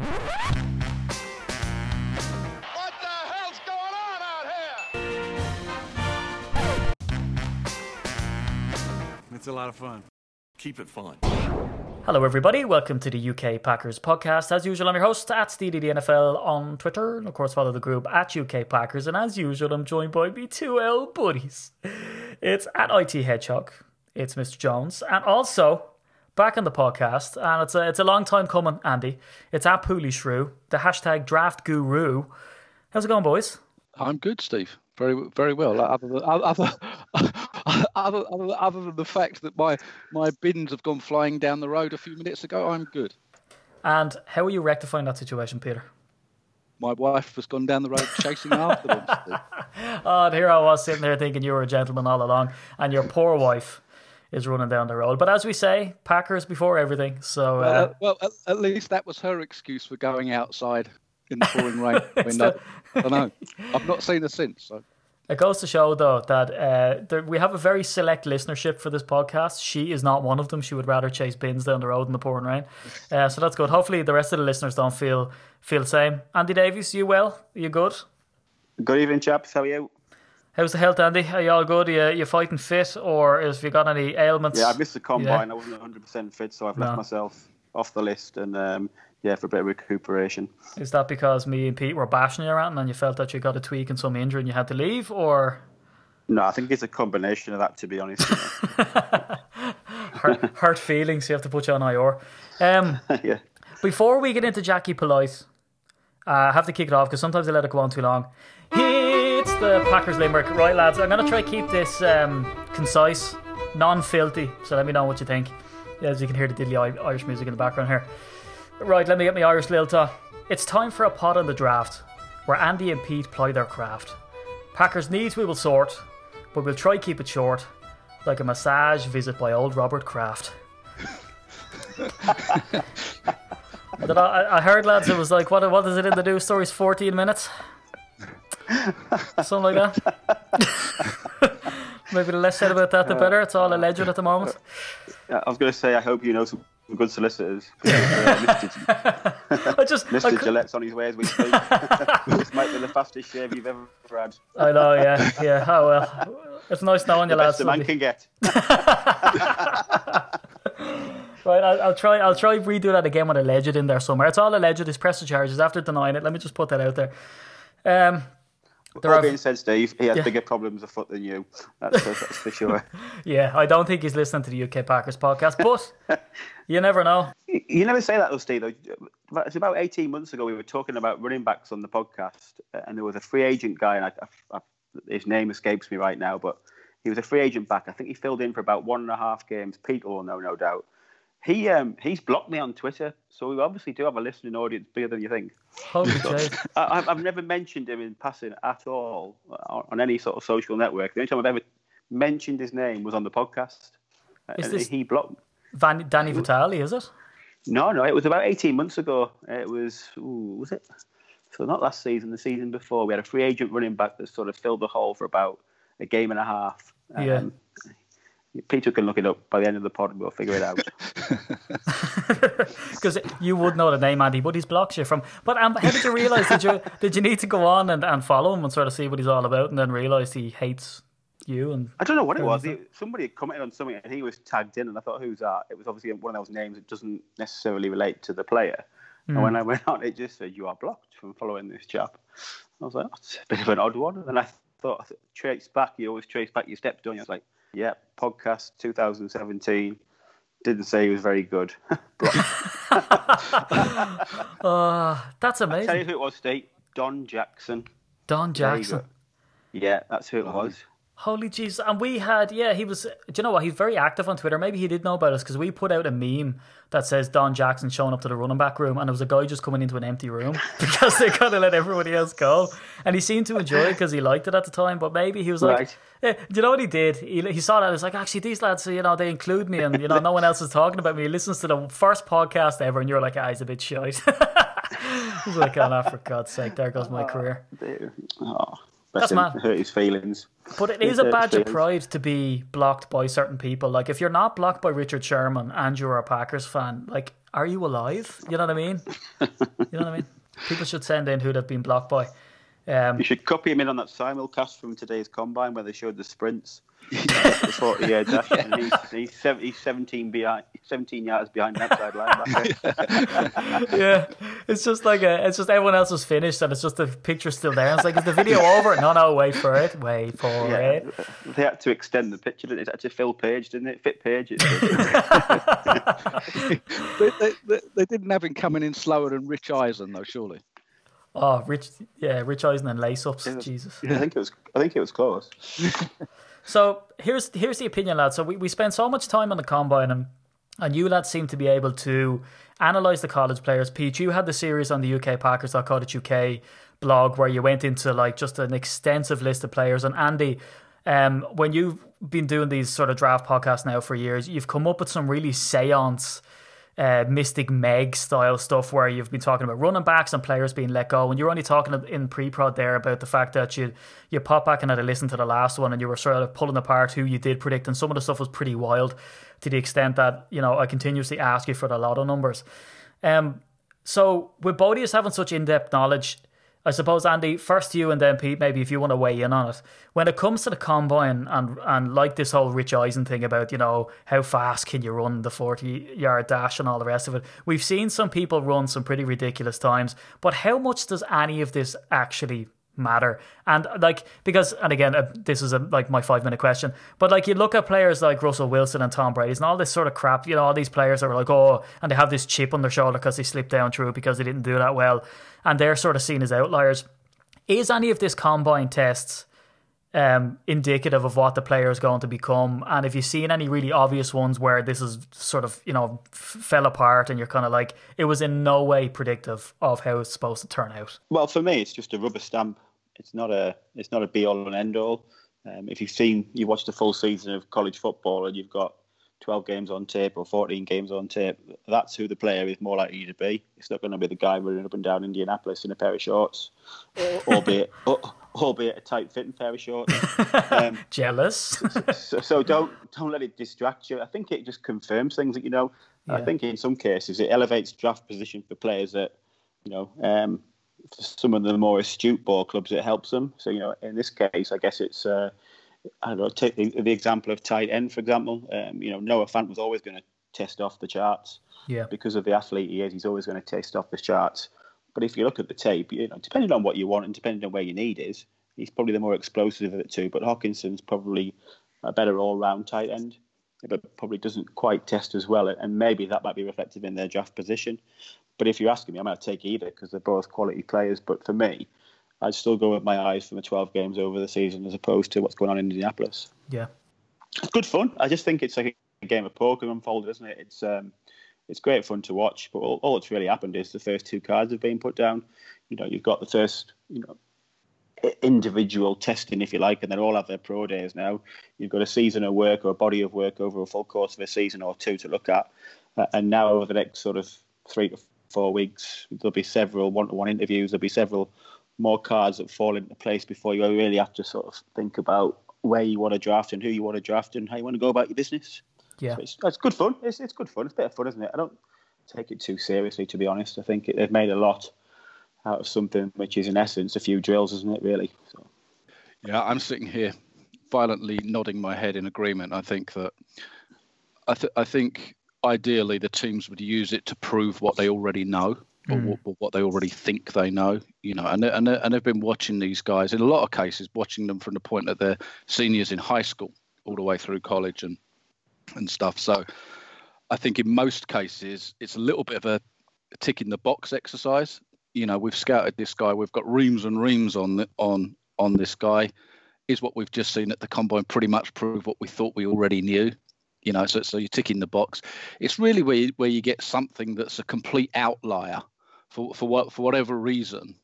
What the hell's going on out here? It's a lot of fun. Keep it fun. Hello, everybody. Welcome to the UK Packers podcast. As usual, I'm your host at SteedyDNFL on Twitter. And of course, follow the group at UK Packers. And as usual, I'm joined by me two L buddies. It's at IT Hedgehog. It's Mr. Jones. And also, back on the podcast, and it's a, it's a long time coming, Andy. It's at Pooley Shrew, the hashtag draft guru. How's it going, boys? I'm good, Steve. Very, very well. Other than, other, other, other, other than the fact that my my bins have gone flying down the road a few minutes ago, I'm good. And how are you rectifying that situation, Peter? My wife has gone down the road chasing after them. Oh, and here I was sitting there thinking you were a gentleman all along, and your poor wife is running down the road. But as we say, Packers before everything. So uh, Uh, well, at, at least that was her excuse for going outside in the pouring rain. I, mean, I, I know. I've not seen her since. So. it goes to show, though, that uh, there, we have a very select listenership for this podcast. She is not one of them. She would rather chase bins down the road in the pouring rain. Uh, so that's good. Hopefully, the rest of the listeners don't feel feel the same. Andy Davies, you well? you good? Good evening, chaps. How are you? How's the health, Andy? Are you all good? Are you, you fighting fit, or have you got any ailments? Yeah, I missed the combine. Yeah. I wasn't 100% fit, so I've No. left myself off the list and, um, yeah, for a bit of recuperation. Is that because me and Pete were bashing you around and you felt that you got a tweak and some injury and you had to leave, or No, I think it's a combination of that, to be honest. hurt, hurt feelings? You have to put you on IR. Um, yeah. before we get into Jachai Polite, uh, I have to kick it off because sometimes I let it go on too long. The Packers Limerick, right, lads? I'm gonna try keep this um, concise, non-filthy. So let me know what you think. As you can hear the diddly Irish music in the background here. Right, let me get my Irish Lilta. It's time for a pot on the draft, where Andy and Pete ply their craft. Packers needs we will sort, but we'll try keep it short, like a massage visit by old Robert Kraft. I I heard, lads, it was like, what, what is it in the news stories? 14 minutes? Something like that. Maybe the less said about that, the better. It's all alleged at the moment. Yeah, I was going to say, I hope you know some good solicitors. uh, Mr. I just, I, Mr. cou- Gillette's on his way as we speak. this might be the fastest shave you've ever had. I know, yeah, yeah. Oh well, it's nice knowing you, The lads. best a man can get. Right, I'll, I'll try. I'll try redo that again with alleged in there somewhere. It's all alleged. He's pressed the charges after denying it. Let me just put that out there. Um, there All being said, Steve, he has Yeah. bigger problems afoot than you. That's, that's for sure. yeah, I don't think he's listening to the UK Packers podcast, but you never know. You you never say that though, Steve. Though. It's about 18 months ago we were talking about running backs on the podcast, uh, and there was a free agent guy, and I, I, I, his name escapes me right now, but he was a free agent back. I think he filled in for about one and a half games. Pete will know, no doubt. He um, he's blocked me on Twitter, so we obviously do have a listening audience bigger than you think. Holy shit. I, I've- I've never mentioned him in passing at all on, on any sort of social network. The only time I've ever mentioned his name was on the podcast. Is and this- he blocked Van, Danny Vitale, is it? no, no, it was about 18 months ago. It was, ooh, was it? So not last season, the season before. We had a free agent running back that sort of filled the hole for about a game and a half. Yeah. Peter can look it up by the end of the pod. We'll figure it out. Because you would know the name, Andy, but he's blocked you from. But um, how did you realise? Did you did you need to go on and, and follow him and sort of see what he's all about, and then realise he hates you? And I don't know what it was. was He, somebody had commented on something and he was tagged in, and I thought, who's that? It was obviously one of those names that doesn't necessarily relate to the player. And when I went on, it just said, you are blocked from following this chap. I was like, it's a bit of an odd one. And I thought, I thought, trace back, you always trace back your steps, don't you? I was like, yeah, podcast 2017. Didn't say he was very good. Uh, that's amazing. Tell you who it was, Steve. Don Jackson. Don Jackson. Yeah, that's who it was. Holy jeez. And we had, yeah, he was, do you know what? He's very active on Twitter. Maybe he did know about us because we put out a meme that says Don Jackson showing up to the running back room and it was a guy just coming into an empty room because they kind of let everybody else go. And he seemed to enjoy it because he liked it at the time, but maybe he was like, Right. yeah, do you know what he did? He, he saw that. He was like, actually, these lads, you know, they include me and, you know, no one else is talking about me. He listens to the first podcast ever and you're like, ah, he's a bit shite. He's like, oh, no, for God's sake, there goes my ah, career. Oh, That's him. mad. Hurt his feelings. But it is a badge of pride to be blocked by certain people. Like, if you're not blocked by Richard Sherman and you're a Packers fan, like, are you alive? You know what I mean? You know what I mean? People should send in who they've been blocked by. Um, You should copy him in on that simulcast from today's combine where they showed the sprints. The 40 yard dash, he's, he's, sev- he's 17, behind, 17 yards behind the outside linebacker. yeah, it's just like a, it's just everyone else was finished and it's just the picture still there. It's like, is the video over? No, no, wait for it, wait for Yeah, it. they had to extend the picture. Didn't it? It's actually Phil Page, didn't it? Fit Page. It's, they, they, they, they didn't have him coming in slower than Rich Eisen, though, surely. Oh, Rich, yeah, Rich Eisen and lace ups. Jesus. I think it was. I think it was close. So here's here's the opinion, lads. So we, we spent so much time on the combine, and and you lads seem to be able to analyze the college players. Pete, you had the series on the UK Packers UK blog where you went into like just an extensive list of players. And Andy, um, when you've been doing these sort of draft podcasts now for years, you've come up with some really seance. Uh, Mystic Meg style stuff where you've been talking about running backs and players being let go, and you're only talking in pre-prod there about the fact that you you pop back and had to listen to the last one, and you were sort of pulling apart who you did predict, and some of the stuff was pretty wild, to the extent that you know I continuously ask you for the lotto numbers. Um, so with of having such in-depth knowledge, I suppose Andy, first you and then Pete, maybe if you want to weigh in on it. When it comes to the combine and and like this whole Rich Eisen thing about, you know, how fast can you run the 40 yard dash and all the rest of it. We've seen some people run some pretty ridiculous times, but how much does any of this actually matter. And like because and again uh, this is a like my five minute question but like you look at players like Russell Wilson and Tom Brady and all this sort of crap you know all these players are like oh and they have this chip on their shoulder because they slipped down through because they didn't do that well and they're sort of seen as outliers. Is any of this combine tests um, indicative of what the player is going to become and if you've seen any really obvious ones where this is sort of you know f- fell apart and you're kind of like it was in no way predictive of how it's supposed to turn out Well, for me, it's just a rubber stamp. It's not a. It's not a be all and end all. Um, if you've seen, you watched a full season of college football, and you've got 12 games on tape or 14 games on tape, that's who the player is more likely to be. It's not going to be the guy running up and down Indianapolis in a pair of shorts, albeit albeit a tight fitting pair of shorts. Um, jealous so, so don't don't let it distract you. I think it just confirms things that you know. I think in some cases it elevates draft position for players that you know. Um, for some of the more astute ball clubs, it helps them. So you know, in this case, I guess it's. Uh, I don't know. Take the, the example of tight end, for example. Um, you know, Noah Fant was always going to test off the charts yeah because of the athlete he is. He's always going to test off the charts. But if you look at the tape, you know, depending on what you want and depending on where your need is, he's probably the more explosive of the two. But Hockenson's probably a better all-round tight end, but probably doesn't quite test as well. And maybe that might be reflective in their draft position. But if you're asking me, I might take either because they're both quality players. But for me, I'd still go with my eyes from the 12 games over the season as opposed to what's going on in Indianapolis. yeah It's good fun. I just think it's like a game of poker unfolded, isn't it? It's um, it's great fun to watch. But all, all that's really happened is the first two cards have been put down. You know, you've got the first, you know, individual testing, if you like, and they all have their pro days now. You've got a season of work or a body of work over a full course of a season or two to look at. Uh, and now, over the next sort of three to four weeks, there'll be several one to one interviews, there'll be several more cards that fall into place before you really have to sort of think about where you want to draft and who you want to draft and how you want to go about your business. Yeah So it's, it's good fun. It's, it's good fun. It's a bit of fun, isn't it? I don't take it too seriously, to be honest. I think it, they've made a lot out of something which is, in essence, a few drills, isn't it, really? So, Yeah, I'm sitting here violently nodding my head in agreement. I think that I, th- I think ideally the teams would use it to prove what they already know or, mm. what, or what they already think they know. You know, and and and they've been watching these guys in a lot of cases, watching them from the point that they're seniors in high school all the way through college and and stuff. So I think in most cases it's a little bit of a tick in the box exercise. You know, we've scouted this guy, we've got reams and reams on the, on on this guy. Is what we've just seen at the combine pretty much prove what we thought we already knew? You know, so so you're ticking the box. It's really where you, where you get something that's a complete outlier for for what for whatever reason.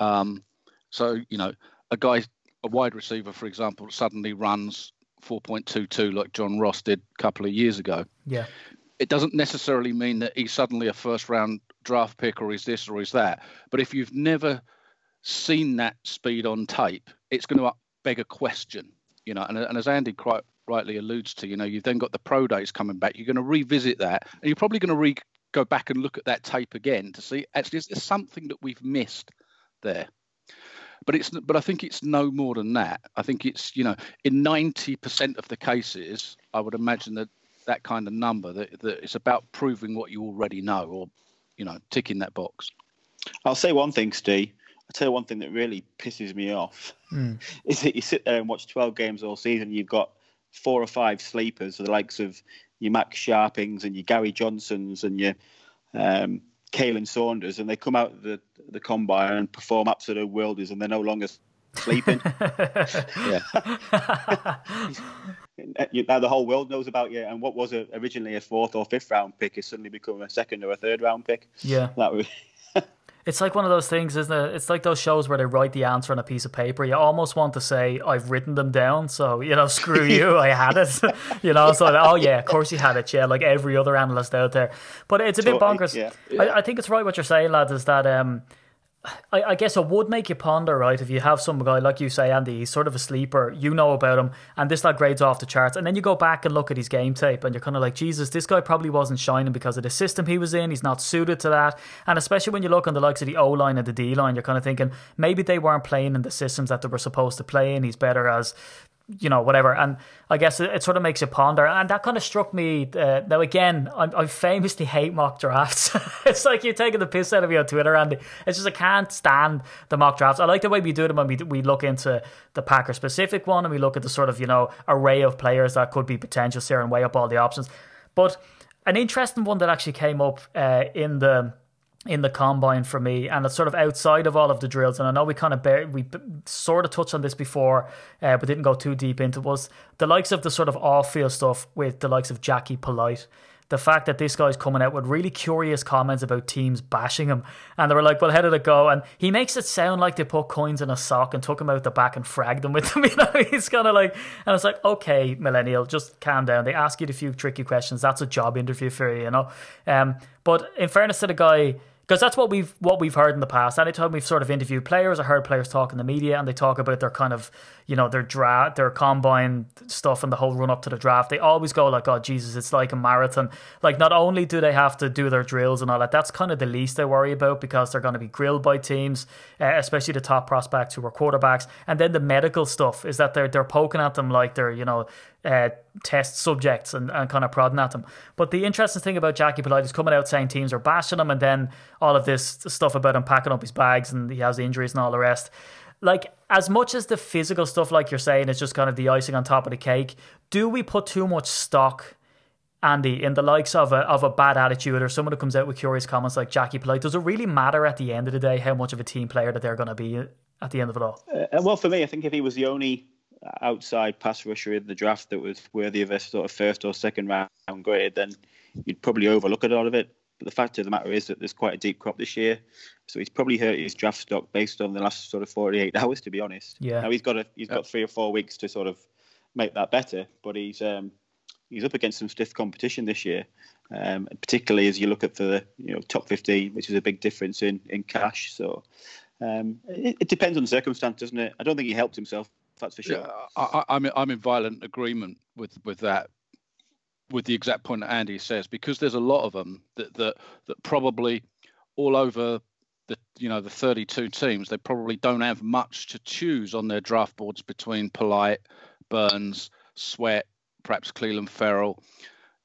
Um, so you know, a guy, a wide receiver, for example, suddenly runs 4.22 like John Ross did a couple of years ago yeah it doesn't necessarily mean that he's suddenly a first round draft pick or he's this or he's that. But if you've never seen that speed on tape, it's going to beg a question, you know. And, and as Andy quite rightly alludes to, you know, you've then got the pro days coming back. You're going to revisit that, and you're probably going to re go back and look at that tape again to see actually is there something that we've missed there. But it's but I think it's no more than that. I think it's you know in ninety percent of the cases, I would imagine that that kind of number that, that it's about proving what you already know or you know ticking that box. I'll say one thing, Steve. I'll tell you one thing that really pisses me off Mm. is that you sit there and watch 12 games all season. You've got four or five sleepers, the likes of your Max Scharpings and your Gary Johnsons and your um, Khalen Saunders, and they come out of the, the combine and perform up to absolute worldies, and they're no longer sleeping. Yeah. Now the whole world knows about you, and what was a, originally a fourth or fifth round pick has suddenly become a second or a third round pick. yeah. That was, It's like one of those things, isn't it? It's like those shows where they write the answer on a piece of paper. You almost want to say, I've written them down. So, you know, screw you, I had it. you know, so, oh, yeah, of course you had it. Yeah, like every other analyst out there. But it's a bit bonkers. yeah. I, I think it's right what you're saying, lads, is that um, I, I guess it would make you ponder, right? If you have some guy, like you say, Andy, he's sort of a sleeper, you know about him, and this lad grades off the charts. And then you go back and look at his game tape, and you're kind of like, Jesus, this guy probably wasn't shining because of the system he was in. He's not suited to that. And especially when you look on the likes of the O line and the D line, you're kind of thinking maybe they weren't playing in the systems that they were supposed to play in. He's better as you know, whatever. And I guess it, it sort of makes you ponder. And that kind of struck me. Uh, now, again, I, I famously hate mock drafts. it's like you're taking the piss out of me on Twitter, Andy. It's just I can't stand the mock drafts. I like the way we do them when we, we look into the Packer specific one and we look at the sort of, you know, array of players that could be potentials here and weigh up all the options. But an interesting one that actually came up uh, in the in the combine for me, and it's sort of outside of all of the drills. And I know we kind of bear, we sort of touched on this before, uh, but didn't go too deep into. Was the likes of the sort of off-field stuff with the likes of Jachai Polite. The fact that this guy's coming out with really curious comments about teams bashing him, and they were like, "Well, how did it go?" And he makes it sound like they put coins in a sock and took him out the back and fragged him with them. You know, he's kind of like, and it's like, "Okay, millennial, just calm down." They ask you a few tricky questions. That's a job interview for you, you know. Um, but in fairness to the guy, because that's what we've what we've heard in the past. Anytime we've sort of interviewed players or heard players talk in the media, and they talk about their kind of you know their draft, their combine stuff, and the whole run up to the draft, they always go like, "Oh Jesus, it's like a marathon." Like not only do they have to do their drills and all that, that's kind of the least they worry about because they're going to be grilled by teams, uh, especially the top prospects who are quarterbacks, and then the medical stuff is that they're they're poking at them like they're you know uh, test subjects and, and kind of prodding at them. But the interesting thing about Jachai Polite is coming out saying teams are bashing him, and then all of this stuff about him packing up his bags and he has injuries and all the rest. Like, as much as the physical stuff, like you're saying, is just kind of the icing on top of the cake, do we put too much stock? Andy, in the likes of a of a bad attitude or someone who comes out with curious comments like Jachai Polite, does it really matter at the end of the day how much of a team player that they're going to be at the end of it all? Uh, well, for me, I think if he was the only outside pass rusher in the draft that was worthy of a sort of first or second round grade, then you'd probably overlook a lot of it. But the fact of the matter is that there's quite a deep crop this year, so he's probably hurt his draft stock based on the last sort of 48 hours, to be honest. Yeah. Now he's got a he's got three or four weeks to sort of make that better, but he's um, he's up against some stiff competition this year, um, particularly as you look at the you know top 15, which is a big difference in in cash. So um, it, it depends on the circumstance, doesn't it? I don't think he helped himself. That's for sure. Yeah, I, I- I'm I'm in violent agreement with with that, with the exact point that Andy says, because there's a lot of them that that that probably all over the you know the 32 teams, they probably don't have much to choose on their draft boards between Polite, Burns, Sweat, perhaps Clelin Ferrell.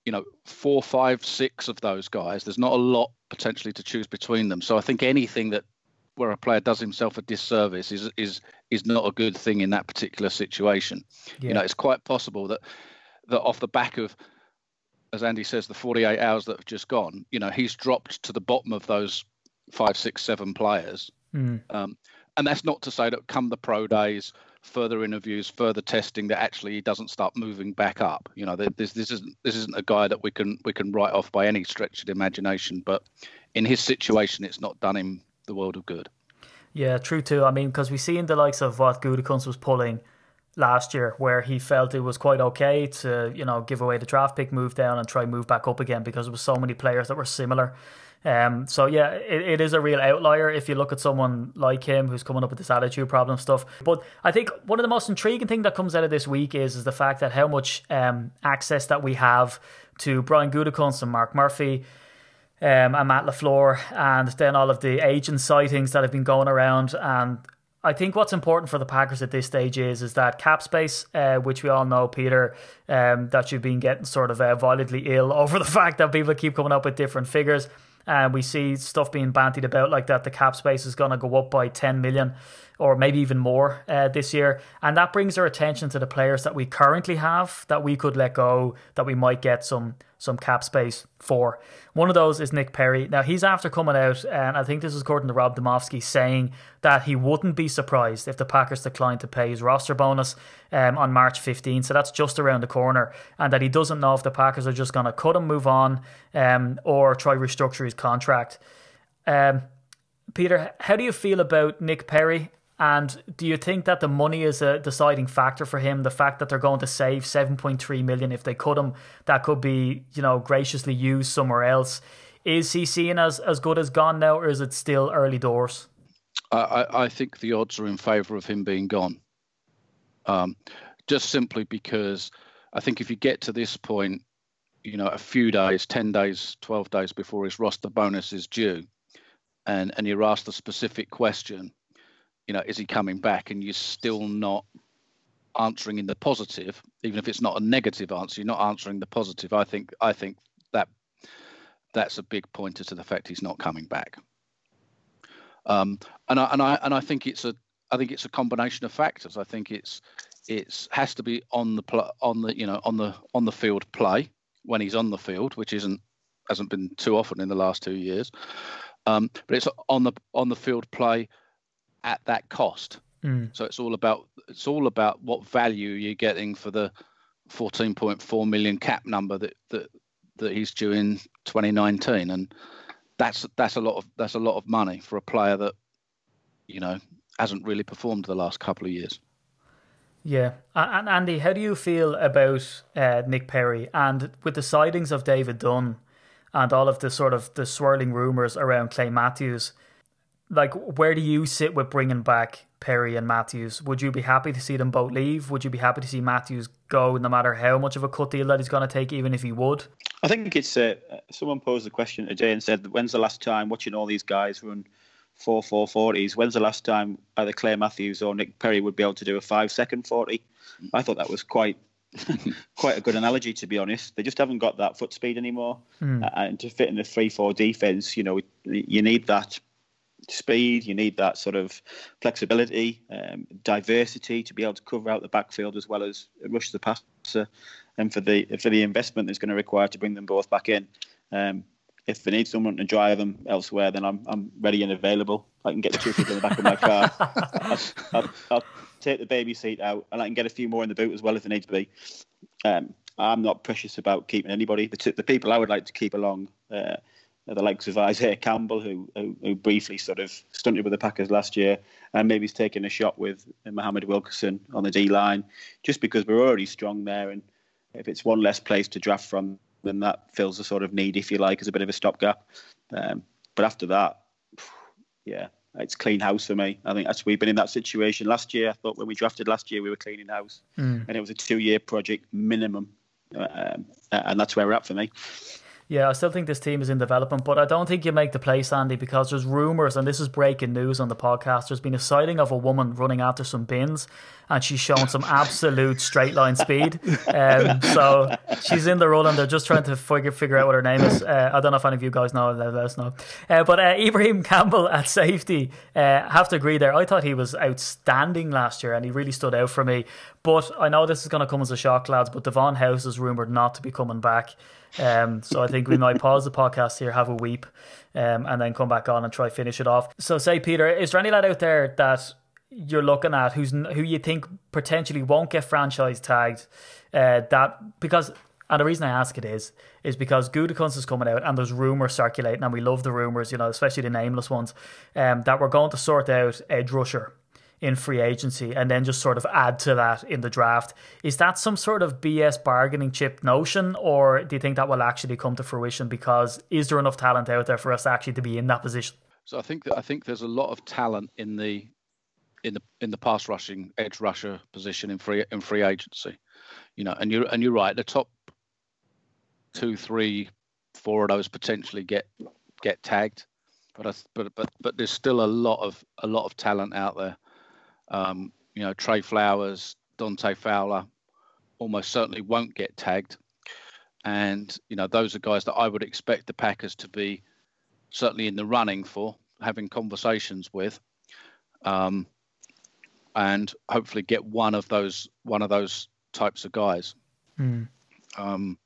You know, four, five, six of those guys. There's not a lot potentially to choose between them. So I think anything that where a player does himself a disservice is is is not a good thing in that particular situation. Yeah. You know, it's quite possible that that off the back of, as Andy says, the 48 hours that have just gone, you know, he's dropped to the bottom of those five, six, seven players. Mm. Um, and that's not to say that come the pro days, further interviews, further testing, that actually he doesn't start moving back up. You know, this this isn't this isn't a guy that we can we can write off by any stretch of the imagination. But in his situation, it's not done him the world of good. Yeah, true too. I mean, because we've seen the likes of what Gutekunst was pulling last year, where he felt it was quite okay to you know give away the draft pick, move down, and try move back up again because there was so many players that were similar. Um, so yeah, it, it is a real outlier if you look at someone like him who's coming up with this attitude problem stuff. But I think one of the most intriguing thing that comes out of this week is is the fact that how much um, access that we have to Brian Gutekunst and Mark Murphy. Um, and Matt LaFleur, and then all of the agent sightings that have been going around. And I think what's important for the Packers at this stage is is that cap space, uh, which we all know, Peter, um, that you've been getting sort of uh, violently ill over the fact that people keep coming up with different figures. And we see stuff being bantied about like that. The cap space is going to go up by 10 million or maybe even more uh, this year. And that brings our attention to the players that we currently have that we could let go, that we might get some some cap space for. One of those is Nick Perry. Now he's after coming out, and I think this is according to Rob Demovsky, saying that he wouldn't be surprised if the Packers declined to pay his roster bonus um, on March 15. So that's just around the corner, and that he doesn't know if the Packers are just going to cut him, move on, um, or try restructure his contract. Um, Peter, how do you feel about Nick Perry and do you think that the money is a deciding factor for him? The fact that they're going to save 7.3 million if they cut him, that could be, you know, graciously used somewhere else. Is he seen as, as good as gone now, or is it still early doors? I, I think the odds are in favour of him being gone. Um, just simply because I think if you get to this point, you know, a few days, 10 days, 12 days before his roster bonus is due, and, and you're asked a specific question, you know, is he coming back? And you're still not answering in the positive, even if it's not a negative answer. You're not answering the positive. I think I think that that's a big pointer to the fact he's not coming back. Um, and I and I and I think it's a I think it's a combination of factors. I think it's it's has to be on the pl- on the you know on the on the field play when he's on the field, which isn't hasn't been too often in the last two years. Um, but it's on the on the field play at that cost. Mm. So it's all about it's all about what value you're getting for the 14.4 million cap number that that that he's due in 2019, and that's that's a lot of that's a lot of money for a player that you know hasn't really performed the last couple of years. Yeah, and Andy, how do you feel about uh, Nick Perry and with the sightings of David Dunn and all of the sort of the swirling rumors around Clay Matthews? Like where do you sit with bringing back Perry and Matthews? Would you be happy to see them both leave? Would you be happy to see Matthews go, no matter how much of a cut deal that he's going to take, even if he would? I think it's uh, someone posed the question today and said, "When's the last time watching all these guys run four four forties? When's the last time either Clay Matthews or Nick Perry would be able to do a five second forty? I thought that was quite quite a good analogy, to be honest. They just haven't got that foot speed anymore, mm. and to fit in a three four defense, you know, you need that speed, you need that sort of flexibility, um, diversity to be able to cover out the backfield as well as rush the passer. And for the for the investment that's going to require to bring them both back in, um, if they need someone to drive them elsewhere, then I'm I'm ready and available. I can get the two people in the back of my car. I'll, I'll, I'll, take the baby seat out, and I can get a few more in the boot as well if they need to be. Um, I'm not precious about keeping anybody. The, t- the people I would like to keep along. Uh, the likes of Isaiah Campbell, who, who, who briefly sort of stunted with the Packers last year, and maybe he's taking a shot with Muhammad Wilkerson on the D line, just because we're already strong there, and if it's one less place to draft from, then that fills a sort of need, if you like, as a bit of a stopgap. Um, but after that, yeah, it's clean house for me. I think that's we've been in that situation last year. I thought when we drafted last year, we were cleaning house, mm. and it was a two-year project minimum, um, and that's where we're at for me. Yeah, I still think this team is in development, but I don't think you make the play, Sandy, because there's rumours, and this is breaking news on the podcast. There's been a sighting of a woman running after some bins, and she's shown some absolute straight line speed. Um, so she's in the run, and they're just trying to figure figure out what her name is. Uh, I don't know if any of you guys know. Let, us know. Uh, but uh, Ibraheim Campbell at safety, uh, have to agree there. I thought he was outstanding last year, and he really stood out for me. But I know this is going to come as a shock, lads. But Davon House is rumored not to be coming back. Um, so I think we might pause the podcast here, have a weep, um, and then come back on and try finish it off. So say, Peter, is there any lad out there that you're looking at who's who you think potentially won't get franchise tagged? Uh, that because and the reason I ask it is is because Gutekunst is coming out and there's rumours circulating and we love the rumours, you know, especially the nameless ones, um, that we're going to sort out edge rusher in free agency and then just sort of add to that in the draft. Is that some sort of BS bargaining chip notion, or do you think that will actually come to fruition? Because is there enough talent out there for us actually to be in that position? So I think that I think there's a lot of talent in the in the in the pass rushing edge rusher position in free in free agency. You know, and you're and you're right. The top two, three four of those potentially get get tagged. But I, but but but there's still a lot of a lot of talent out there. Um, you know, Trey Flowers, Dante Fowler, almost certainly won't get tagged, and you know those are guys that I would expect the Packers to be certainly in the running for, having conversations with, um, and hopefully get one of those one of those types of guys. Mm. Um,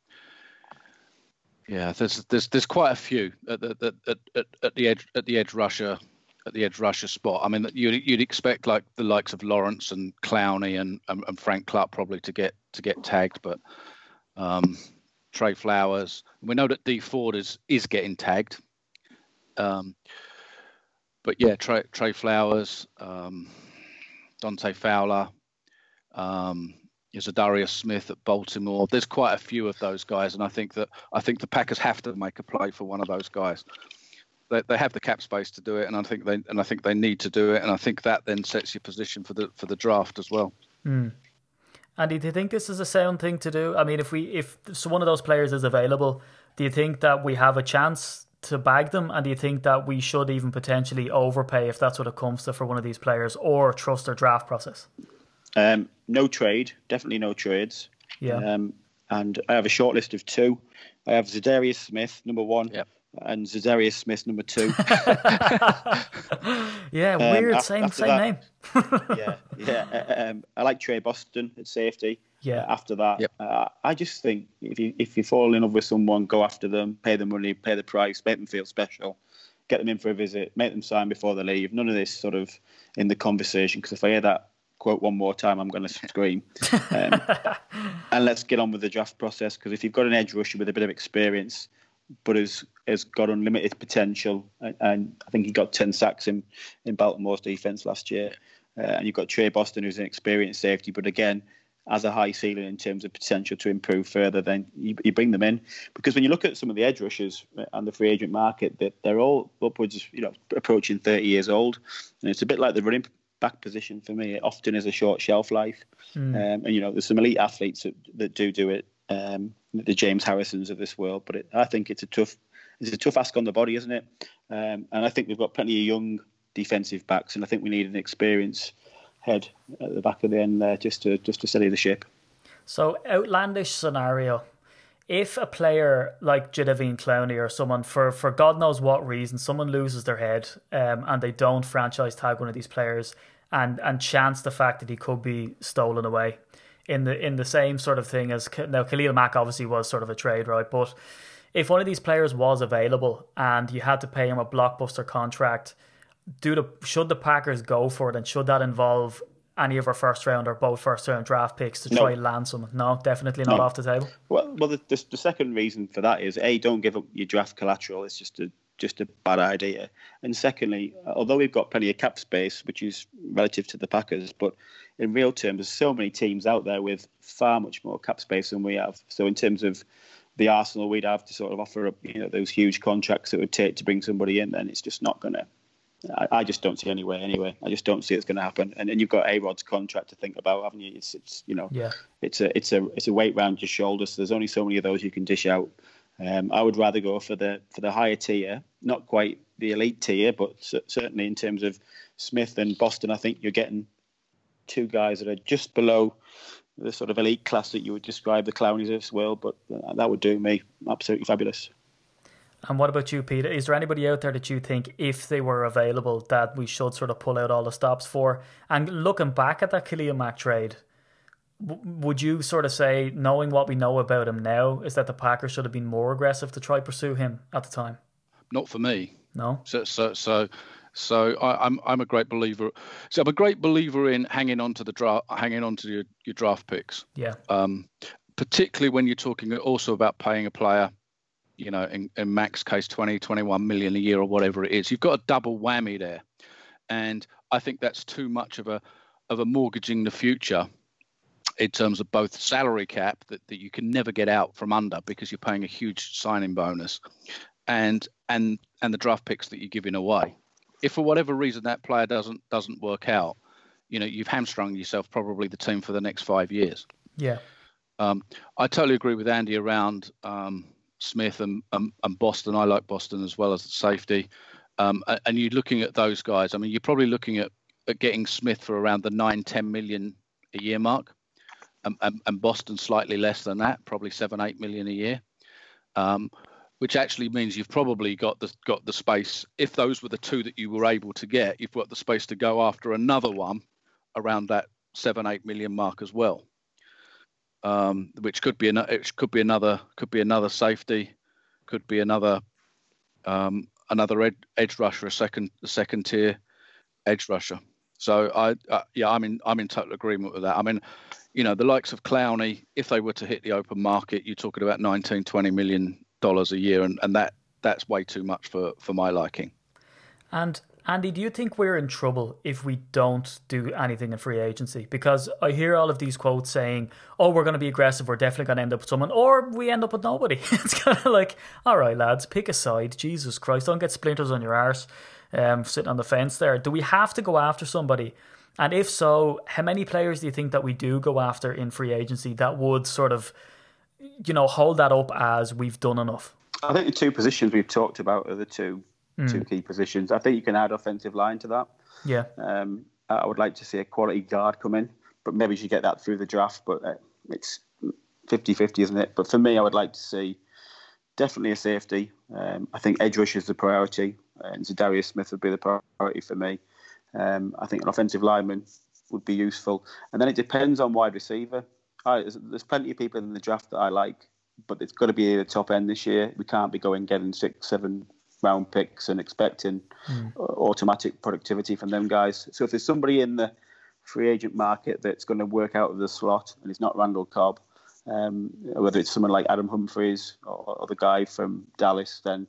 yeah, there's there's there's quite a few at the at, at, at the edge at the edge rusher at the edge rusher spot. I mean, you'd you'd expect like the likes of Lawrence and Clowney and, and, and Frank Clark probably to get to get tagged, but um, Trey Flowers. We know that Dee Ford is is getting tagged. Um, but yeah, Trey, Trey Flowers, um, Dante Fowler, um, a Darius Smith at Baltimore. There's quite a few of those guys, and I think that I think the Packers have to make a play for one of those guys. They, they have the cap space to do it, and I think they and I think they need to do it, and I think that then sets your position for the for the draft as well. Mm. Andy, do you think this is a sound thing to do? I mean, if we if so one of those players is available, do you think that we have a chance to bag them? And do you think that we should even potentially overpay if that's what it comes to for one of these players, or trust their draft process? Um, no trade, definitely no trades. Yeah. Um, and I have a short list of two. I have Za'Darius Smith, number one, Yep. And Za'Darius Smith, number two. yeah, Um, weird. af- same after same that- name. yeah, yeah. uh, Um, I like Tre Boston at safety. Yeah. Uh, after that, Yep. uh, I just think if you if you fall in love with someone, go after them, pay the money, pay the price, make them feel special, get them in for a visit, make them sign before they leave. None of this sort of in the conversation because if I hear that quote one more time, I'm going to scream. Um, and let's get on with the draft process because if you've got an edge rusher with a bit of experience, but has has got unlimited potential, and, and I think he got ten sacks in in Baltimore's defense last year, uh, and you've got Tre Boston who's an experienced safety, but again has a high ceiling in terms of potential to improve further, then you, you bring them in. Because when you look at some of the edge rushers and the free agent market, that they're all upwards, you know, approaching 30 years old, and it's a bit like the running back position for me. It often is a short shelf life, um, and you know, there's some elite athletes that, that do do it, um, the James Harrisons of this world, but it, I think it's a tough, it's a tough ask on the body, isn't it? Um, and I think we've got plenty of young defensive backs, and I think we need an experience head at the back of the end there just to just to steady the ship. So outlandish scenario. If a player like Jadeveon Clowney or someone for, for God knows what reason, someone loses their head um, and they don't franchise tag one of these players and, and chance the fact that he could be stolen away in the in the same sort of thing as now Khalil Mack obviously was sort of a trade, right? But if one of these players was available and you had to pay him a blockbuster contract, do the should the Packers go for it and should that involve any of our first round or both first round draft picks to No. try and land someone? No, definitely not No. off the table. Well, well, the, the, the second reason for that is a don't give up your draft collateral. It's just a just a bad idea. And secondly, although we've got plenty of cap space, which is relative to the Packers, but in real terms, there's so many teams out there with far much more cap space than we have. So in terms of the Arsenal, we'd have to sort of offer up, you know, those huge contracts it would take to bring somebody in. Then it's just not going to. I, I just don't see any way. Anyway, I just don't see it's going to happen. And then you've got A Rod's contract to think about, haven't you? It's, it's you know, Yeah. it's a it's a it's a weight round your shoulders. So there's only so many of those you can dish out. Um, I would rather go for the for the higher tier, not quite the elite tier, but cer- certainly in terms of Smith and Boston, I think you're getting two guys that are just below the sort of elite class that you would describe the Clownies of world. But uh, that would do me absolutely fabulous. And what about you, Peter? Is there anybody out there that you think, if they were available, that we should sort of pull out all the stops for? And looking back at that Khalil Mack trade, would you sort of say, knowing what we know about him now, is that the Packers should have been more aggressive to try pursue him at the time? Not for me. No. So so so so I, I'm I'm a great believer. So I'm a great believer in hanging on to the draft, hanging on to your, your draft picks. Yeah. Um, particularly when you're talking also about paying a player, you know, in, in Mack's case 20, 21 million a year or whatever it is. You've got a double whammy there, and I think that's too much of a of a mortgaging the future in terms of both salary cap that, that you can never get out from under because you're paying a huge signing bonus and and and the draft picks that you're giving away. If for whatever reason that player doesn't doesn't work out, you know you've hamstrung yourself probably the team for the next five years. Yeah. Um, I totally agree with Andy around um, Smith and, and, and Boston. I like Boston as well as safety. Um, and you're looking at those guys. I mean, you're probably looking at, at getting Smith for around the nine, 10 million a year mark, and, and, and Boston slightly less than that, probably seven, eight million a year. Um, which actually means you've probably got the got the space. If those were the two that you were able to get, you've got the space to go after another one around that seven, eight million mark as well. Um, which could be an, it could be another could be another safety, could be another um, another ed, edge rusher, a second a second tier edge rusher. So I uh, yeah, I'm in I'm in total agreement with that. I mean, you know, the likes of Clowney, if they were to hit the open market, you're talking about 19, 20 million dollars a year, and, and that that's way too much for for my liking. And Andy, do you think we're in trouble if we don't do anything in free agency? Because I hear all of these quotes saying, "Oh, we're going to be aggressive. We're definitely going to end up with someone," or we end up with nobody. it's kind of like, all right, lads, pick a side. Jesus Christ, don't get splinters on your arse um, sitting on the fence there. Do we have to go after somebody? And if so, how many players do you think that we do go after in free agency that would sort of, you know, hold that up as we've done enough? I think the two positions we've talked about are the two Mm. two key positions. I think you can add offensive line to that. Yeah. Um, I would like to see a quality guard come in, but maybe you should get that through the draft. But uh, it's 50-50, isn't it? But for me, I would like to see definitely a safety. Um, I think edge rush is the priority, and Za'Darius Smith would be the priority for me. Um, I think an offensive lineman would be useful, and then it depends on wide receiver. I, there's, there's plenty of people in the draft that I like, but it's got to be at the top end this year. We can't be going getting six, seven round picks and expecting mm. automatic productivity from them guys. So if there's somebody in the free agent market that's going to work out of the slot and it's not Randall Cobb, um, whether it's someone like Adam Humphries or, or, the guy from Dallas, then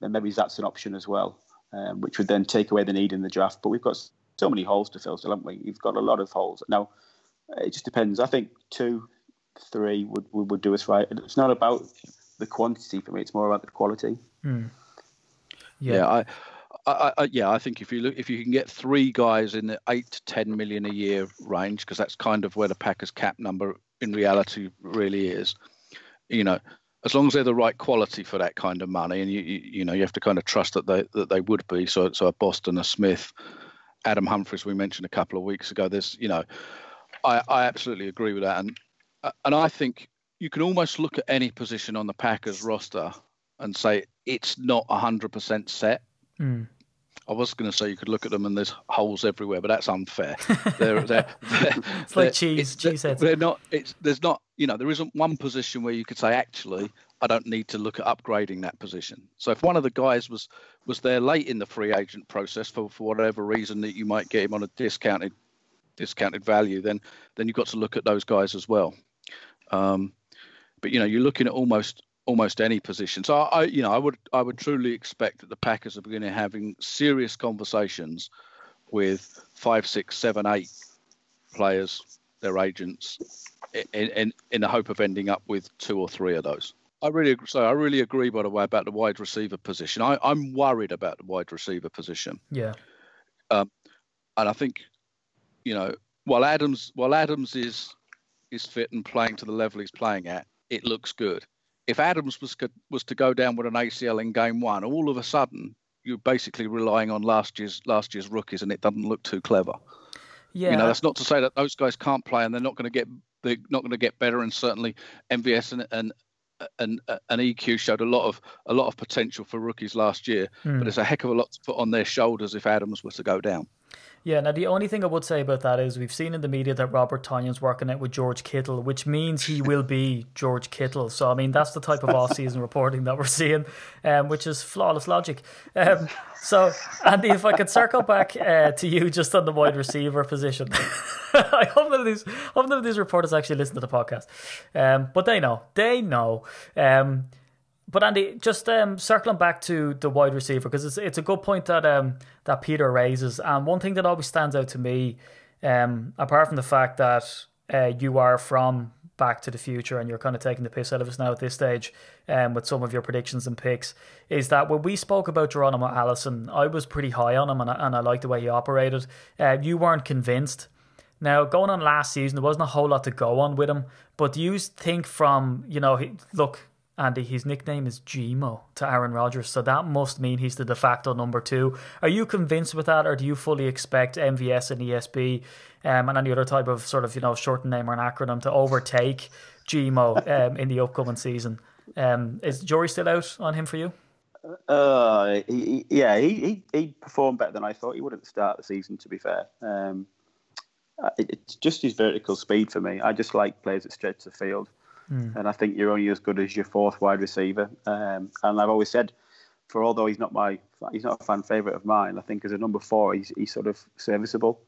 then maybe that's an option as well, um, which would then take away the need in the draft. But we've got so many holes to fill, still, haven't we? You've got a lot of holes. Now, it just depends. I think two, three would, would, would do us right. It's not about the quantity for me, it's more about the quality. Mm. Yeah, yeah I, I, I, yeah, I think if you look, if you can get three guys in the eight to ten million a year range, because that's kind of where the Packers cap number in reality really is. You know, as long as they're the right quality for that kind of money, and you, you, you know, you have to kind of trust that they that they would be. So, so a Boston, a Smith, Adam Humphries, we mentioned a couple of weeks ago. There's, you know, I, I absolutely agree with that, and and I think you can almost look at any position on the Packers roster and say it's not 100% set. Mm. I was going to say you could look at them and there's holes everywhere, but that's unfair. they're, they're, they're, it's like cheese. cheese heads. They're not. It's there's not. You know, there isn't one position where you could say actually I don't need to look at upgrading that position. So if one of the guys was was there late in the free agent process for for whatever reason that you might get him on a discounted discounted value, then then you've got to look at those guys as well. Um, but you know, you're looking at almost almost any position. So I, you know, I would I would truly expect that the Packers are beginning having serious conversations with five, six, seven, eight players, their agents, in in, in the hope of ending up with two or three of those. I really so I really agree by the way about the wide receiver position. I, I'm worried about the wide receiver position. Yeah. Um, and I think, you know, while Adams while Adams is is fit and playing to the level he's playing at, it looks good if Adams was was to go down with an ACL in game one, all of a sudden you're basically relying on last year's last year's rookies, and it doesn't look too clever. Yeah, you know that's not to say that those guys can't play and they're not going to get they're not going to get better. And certainly MVS and and and, and EQ showed a lot of a lot of potential for rookies last year, mm. but it's a heck of a lot to put on their shoulders if Adams were to go down. Yeah, now the only thing I would say about that is we've seen in the media that Robert Tonyan's working out with George Kittle, which means he will be George Kittle. So I mean that's the type of off-season reporting that we're seeing, um, which is flawless logic. Um, so Andy, if I could circle back uh, to you just on the wide receiver position, I hope none of these, hope none of these reporters actually listen to the podcast, um, but they know, they know. Um, but Andy, just um, circling back to the wide receiver because it's it's a good point that um, that Peter raises, and one thing that always stands out to me, um, apart from the fact that uh, you are from Back to the Future and you're kind of taking the piss out of us now at this stage, um, with some of your predictions and picks, is that when we spoke about Geronimo Allison, I was pretty high on him and I, and I liked the way he operated. Uh, you weren't convinced. Now, going on last season, there wasn't a whole lot to go on with him, but do you think from, you know, look, and his nickname is Gmo to Aaron Rodgers. So that must mean he's the de facto number two. Are you convinced with that, or do you fully expect MVS and ESB um, and any other type of sort of you know shortened name or an acronym to overtake Gmo um, in the upcoming season? Um, is jury still out on him for you? Uh, he, yeah, he, he, he performed better than I thought he would at the start of the season. To be fair, um, it, it's just his vertical speed for me. I just like players that stretch the field, mm. and I think you're only as good as your fourth wide receiver. Um, and I've always said, for although he's not my he's not a fan favorite of mine, I think as a number four he's he's sort of serviceable.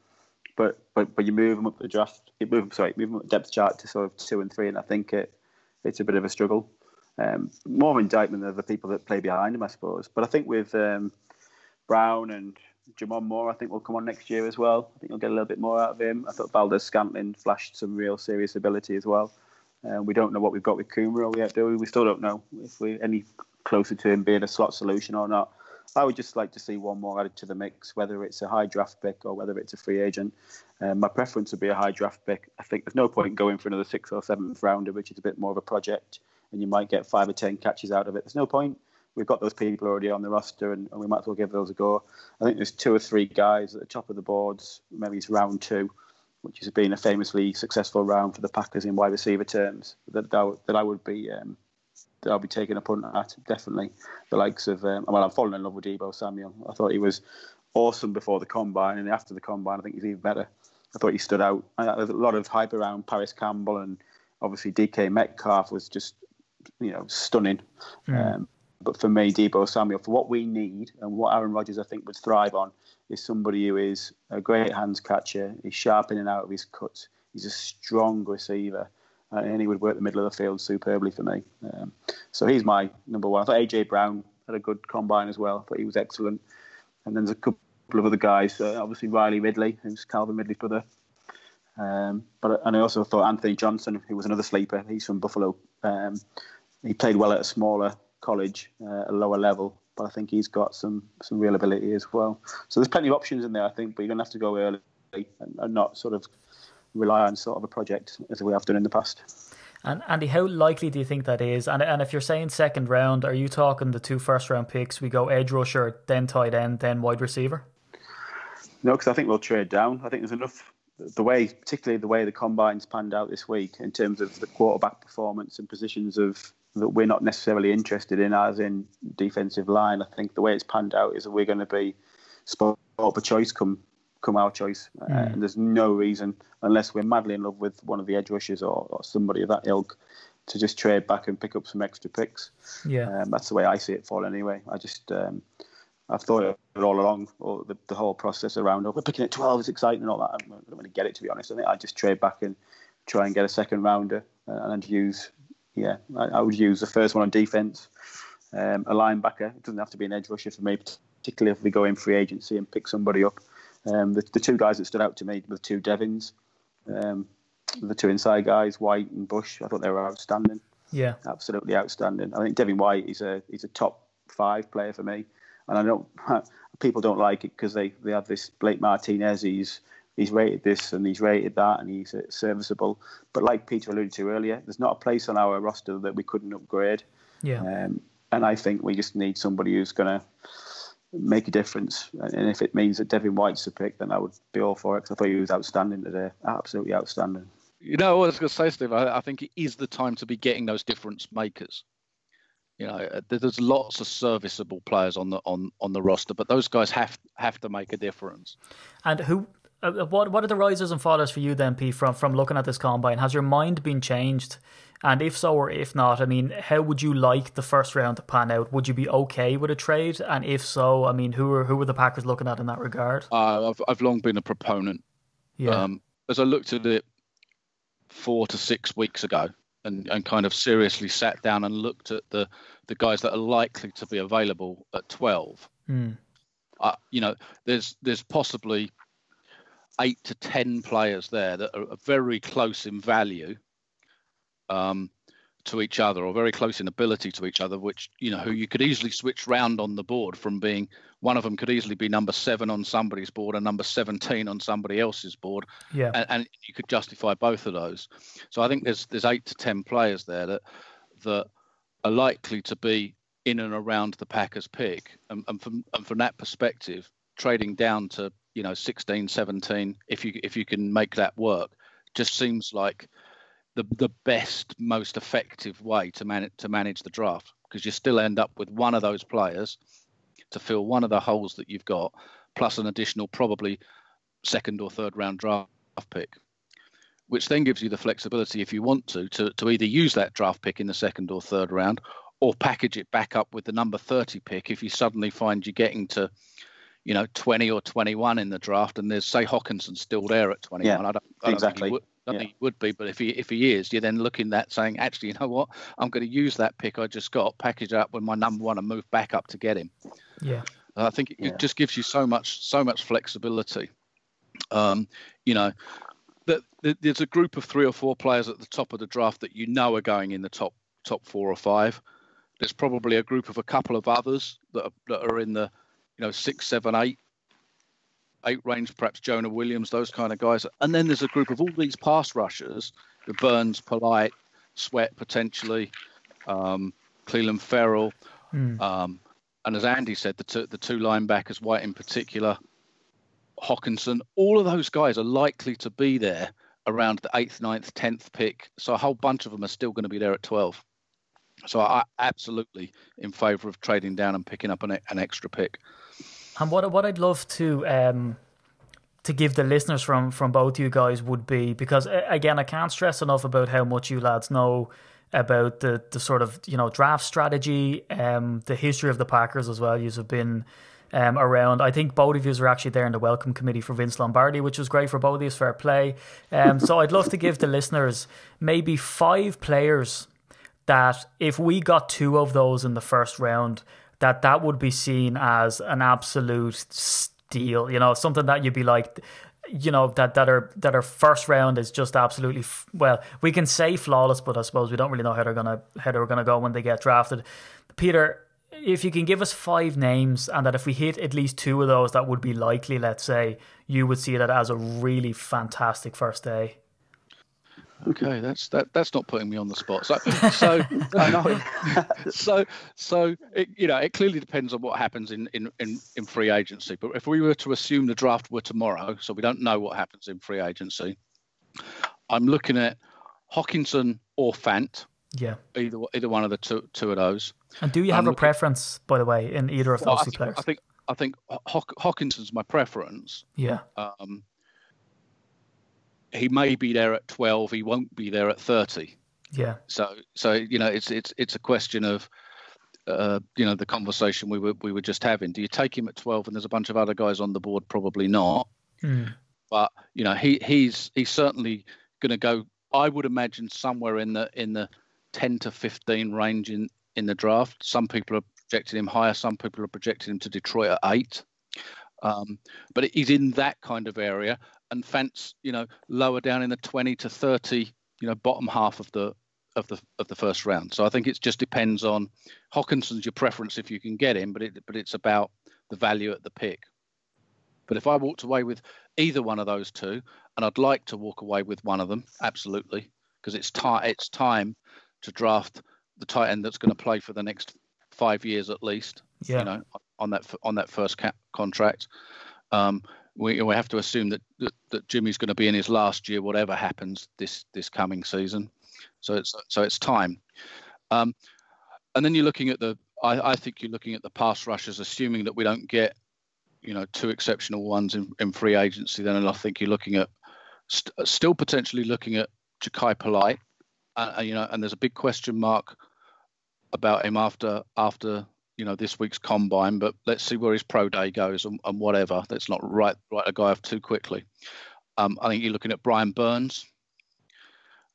But but but you move him up the draft, you move him sorry, move him up the depth chart to sort of two and three, and I think it it's a bit of a struggle. Um, more indictment of the people that play behind him, I suppose. But I think with um, Brown and J'Mon Moore, I think will come on next year as well. I think you'll get a little bit more out of him. I thought Valdes-Scantling flashed some real serious ability as well. Um, we don't know what we've got with Kumerow yet, do we? We still don't know if we're any closer to him being a slot solution or not. I would just like to see one more added to the mix, whether it's a high draft pick or whether it's a free agent. Um, my preference would be a high draft pick. I think there's no point going for another sixth or seventh rounder, which is a bit more of a project, and you might get five or ten catches out of it. There's no point. We've got those people already on the roster, and, and we might as well give those a go. I think there's two or three guys at the top of the boards. Maybe it's round two, which has been a famously successful round for the Packers in wide receiver terms. That that, I would be um, that I'll be taking a punt at definitely. The likes of um, well, I'm falling in love with Deebo Samuel. I thought he was awesome before the combine, and after the combine, I think he's even better. I thought he stood out. There's a lot of hype around Parris Campbell, and obviously DK Metcalf was just you know stunning. Mm. Um, but for me, Deebo Samuel, for what we need and what Aaron Rodgers I think would thrive on, is somebody who is a great hands catcher. He's sharp in and out of his cuts. He's a strong receiver uh, and he would work the middle of the field superbly for me. Um, so he's my number one. I thought AJ Brown had a good combine as well. I thought he was excellent. And then there's a couple of other guys. Uh, obviously Riley Ridley, who's Calvin Ridley's brother. Um, but and I also thought Anthony Johnson, who was another sleeper. He's from Buffalo. Um, he played well at a smaller college, uh, a lower level, but I think he's got some some real ability as well. So there's plenty of options in there, I think, but you're gonna have to go early and, and not sort of rely on sort of a project as we have done in the past. And Andy, how likely do you think that is? And and if you're saying second round, are you talking the two first round picks? We go edge rusher, then tight end, then wide receiver. No, because I think we'll trade down. I think there's enough. The way, particularly the way the combines panned out this week, in terms of the quarterback performance and positions of that we're not necessarily interested in, as in defensive line. I think the way it's panned out is that we're going to be spot for choice come come our choice. Uh, mm. and there's no reason, unless we're madly in love with one of the edge rushers or, or somebody of that ilk, to just trade back and pick up some extra picks. Yeah, um, that's the way I see it fall. Anyway, I just um, I've thought it all along, or the, the whole process around. Oh, we're picking at twelve is exciting and all that. I don't to get it to be honest. I think I just trade back and try and get a second rounder uh, and use. Yeah, I, I, would use the first one on defense. Um, a linebacker. It doesn't have to be an edge rusher for me, particularly if we go in free agency and pick somebody up. Um, the, the, two guys that stood out to me were two Devins, um, the two inside guys, White and Bush. I thought they were outstanding. Yeah, absolutely outstanding. I think Devin White is a he's a top five player for me, and I don't people don't like it because they, they have this Blake Martinez. He's he's rated this and he's rated that and he's uh, serviceable. But like Peter alluded to earlier, there's not a place on our roster that we couldn't upgrade. Yeah. Um, and I think we just need somebody who's going to make a difference. And if it means that Devin White's a pick, then I would be all for it because I thought he was outstanding today. Absolutely outstanding. You know what I was going to say, Steve? I, I, think it is the time to be getting those difference makers. You know, uh, there's lots of serviceable players on the on, on the roster, but those guys have have to make a difference. And who uh, what what are the risers and fallers for you then, P? From from looking at this combine, has your mind been changed? And if so or if not, I mean, how would you like the first round to pan out? Would you be okay with a trade? And if so, I mean, who are who are the Packers looking at in that regard? Uh, I've I've long been a proponent. Yeah. Um, as I looked at it four to six weeks ago, and, and kind of seriously sat down and looked at the the guys that are likely to be available at twelve. Mm. Uh, you know, there's there's possibly eight to ten players there that are very close in value um, to each other or very close in ability to each other, which you know who you could easily switch round on the board from being one of them could easily be number seven on somebody's board and number 17 on somebody else's board. Yeah. And, and you could justify both of those. So i think there's there's eight to ten players there that that are likely to be in and around the Packers pick. And, and from and from that perspective, trading down to you know 16, 17, if you if you can make that work, just seems like the the best, most effective way to manage to manage the draft because you still end up with one of those players to fill one of the holes that you've got, plus an additional probably second or third round draft pick which then gives you the flexibility if you want to, to to either use that draft pick in the second or third round or package it back up with the number 30 pick if you suddenly find you're getting to you know 20 or 21 in the draft and there's say Hockenson still there at 21 Yeah, I don't, I don't exactly. think he would, I don't Yeah. think he would be but if he if he is you're then looking at saying actually you know what I'm going to use that pick I just got package up with my number one and move back up to get him Yeah. and I think it, Yeah. it just gives you so much so much flexibility. Um, you know, that that there's a group of three or four players at the top of the draft that you know are going in the top top four or five. There's probably a group of a couple of others that are, that are in the you know six, seven, eight, eight range, perhaps Jonah Williams, those kind of guys. And then there's a group of all these pass rushers, the Burns, Polite, Sweat potentially, um, Clelin Ferrell, Mm. um, and as Andy said, the two, the two linebackers, White in particular, Hockenson, all of those guys are likely to be there around the eighth, ninth, tenth pick. So a whole bunch of them are still going to be there at twelve. So I absolutely in favour of trading down and picking up an, an extra pick. And what what I'd love to um to give the listeners from from both you guys would be because uh, again I can't stress enough about how much you lads know about the the sort of you know draft strategy, um, the history of the Packers as well. You have been um, around. I think both of you are actually there in the welcome committee for Vince Lombardi, which was great for both of you. Fair play. Um, so I'd love to give the listeners maybe five players that if we got two of those in the first round, that that would be seen as an absolute steal. You know, something that you'd be like, you know, that that are that are first round is just absolutely f- well. We can say flawless, but I suppose we don't really know how they're gonna how they're gonna go when they get drafted. Peter, if you can give us five names, and that if we hit at least two of those, that would be likely. Let's say you would see that as a really fantastic first day. Okay, that's that. That's not putting me on the spot. So, so I know. so, so it, you know, it clearly depends on what happens in, in in in free agency. But if we were to assume the draft were tomorrow, so we don't know what happens in free agency, I'm looking at Hockenson or Fant, Yeah. either either one of the two two of those. And do you have I'm a looking- preference, by the way, in either of Well, those I think, players? I think I think Haw- Hockenson's my preference. yeah. Um, he may be there at 12. He won't be there at 30. Yeah. So, so you know, it's it's it's a question of, uh, you know, the conversation we were we were just having. Do you take him at 12 and there's a bunch of other guys on the board? Probably not. Mm. But you know, he he's he's certainly going to go. I would imagine somewhere in the in the 10 to 15 range in in the draft. Some people are projecting him higher. Some people are projecting him to Detroit at eight. Um, but he's in that kind of area, and Fant's, you know lower down in the 20 to 30, you know, bottom half of the of the of the first round. So I think it just depends on Hockenson's your preference if you can get him, but it but it's about the value at the pick. But if I walked away with either one of those two, and I'd like to walk away with one of them, absolutely, because it's time it's time to draft the tight end that's going to play for the next five years at least. Yeah. You know, on that on that first cap contract. Um, we we have to assume that, that that Jimmy's going to be in his last year, whatever happens this this coming season. So it's so it's time. Um, and then you're looking at the. I, I think you're looking at the pass rushers, assuming that we don't get, you know, two exceptional ones in, in free agency. Then and I think you're looking at st- still potentially looking at Jachai Polite. Uh, you know, and there's a big question mark about him after after you know this week's combine. But let's see where his pro day goes and, and whatever. Let's not write write a guy off too quickly. Um, I think you're looking at Brian Burns,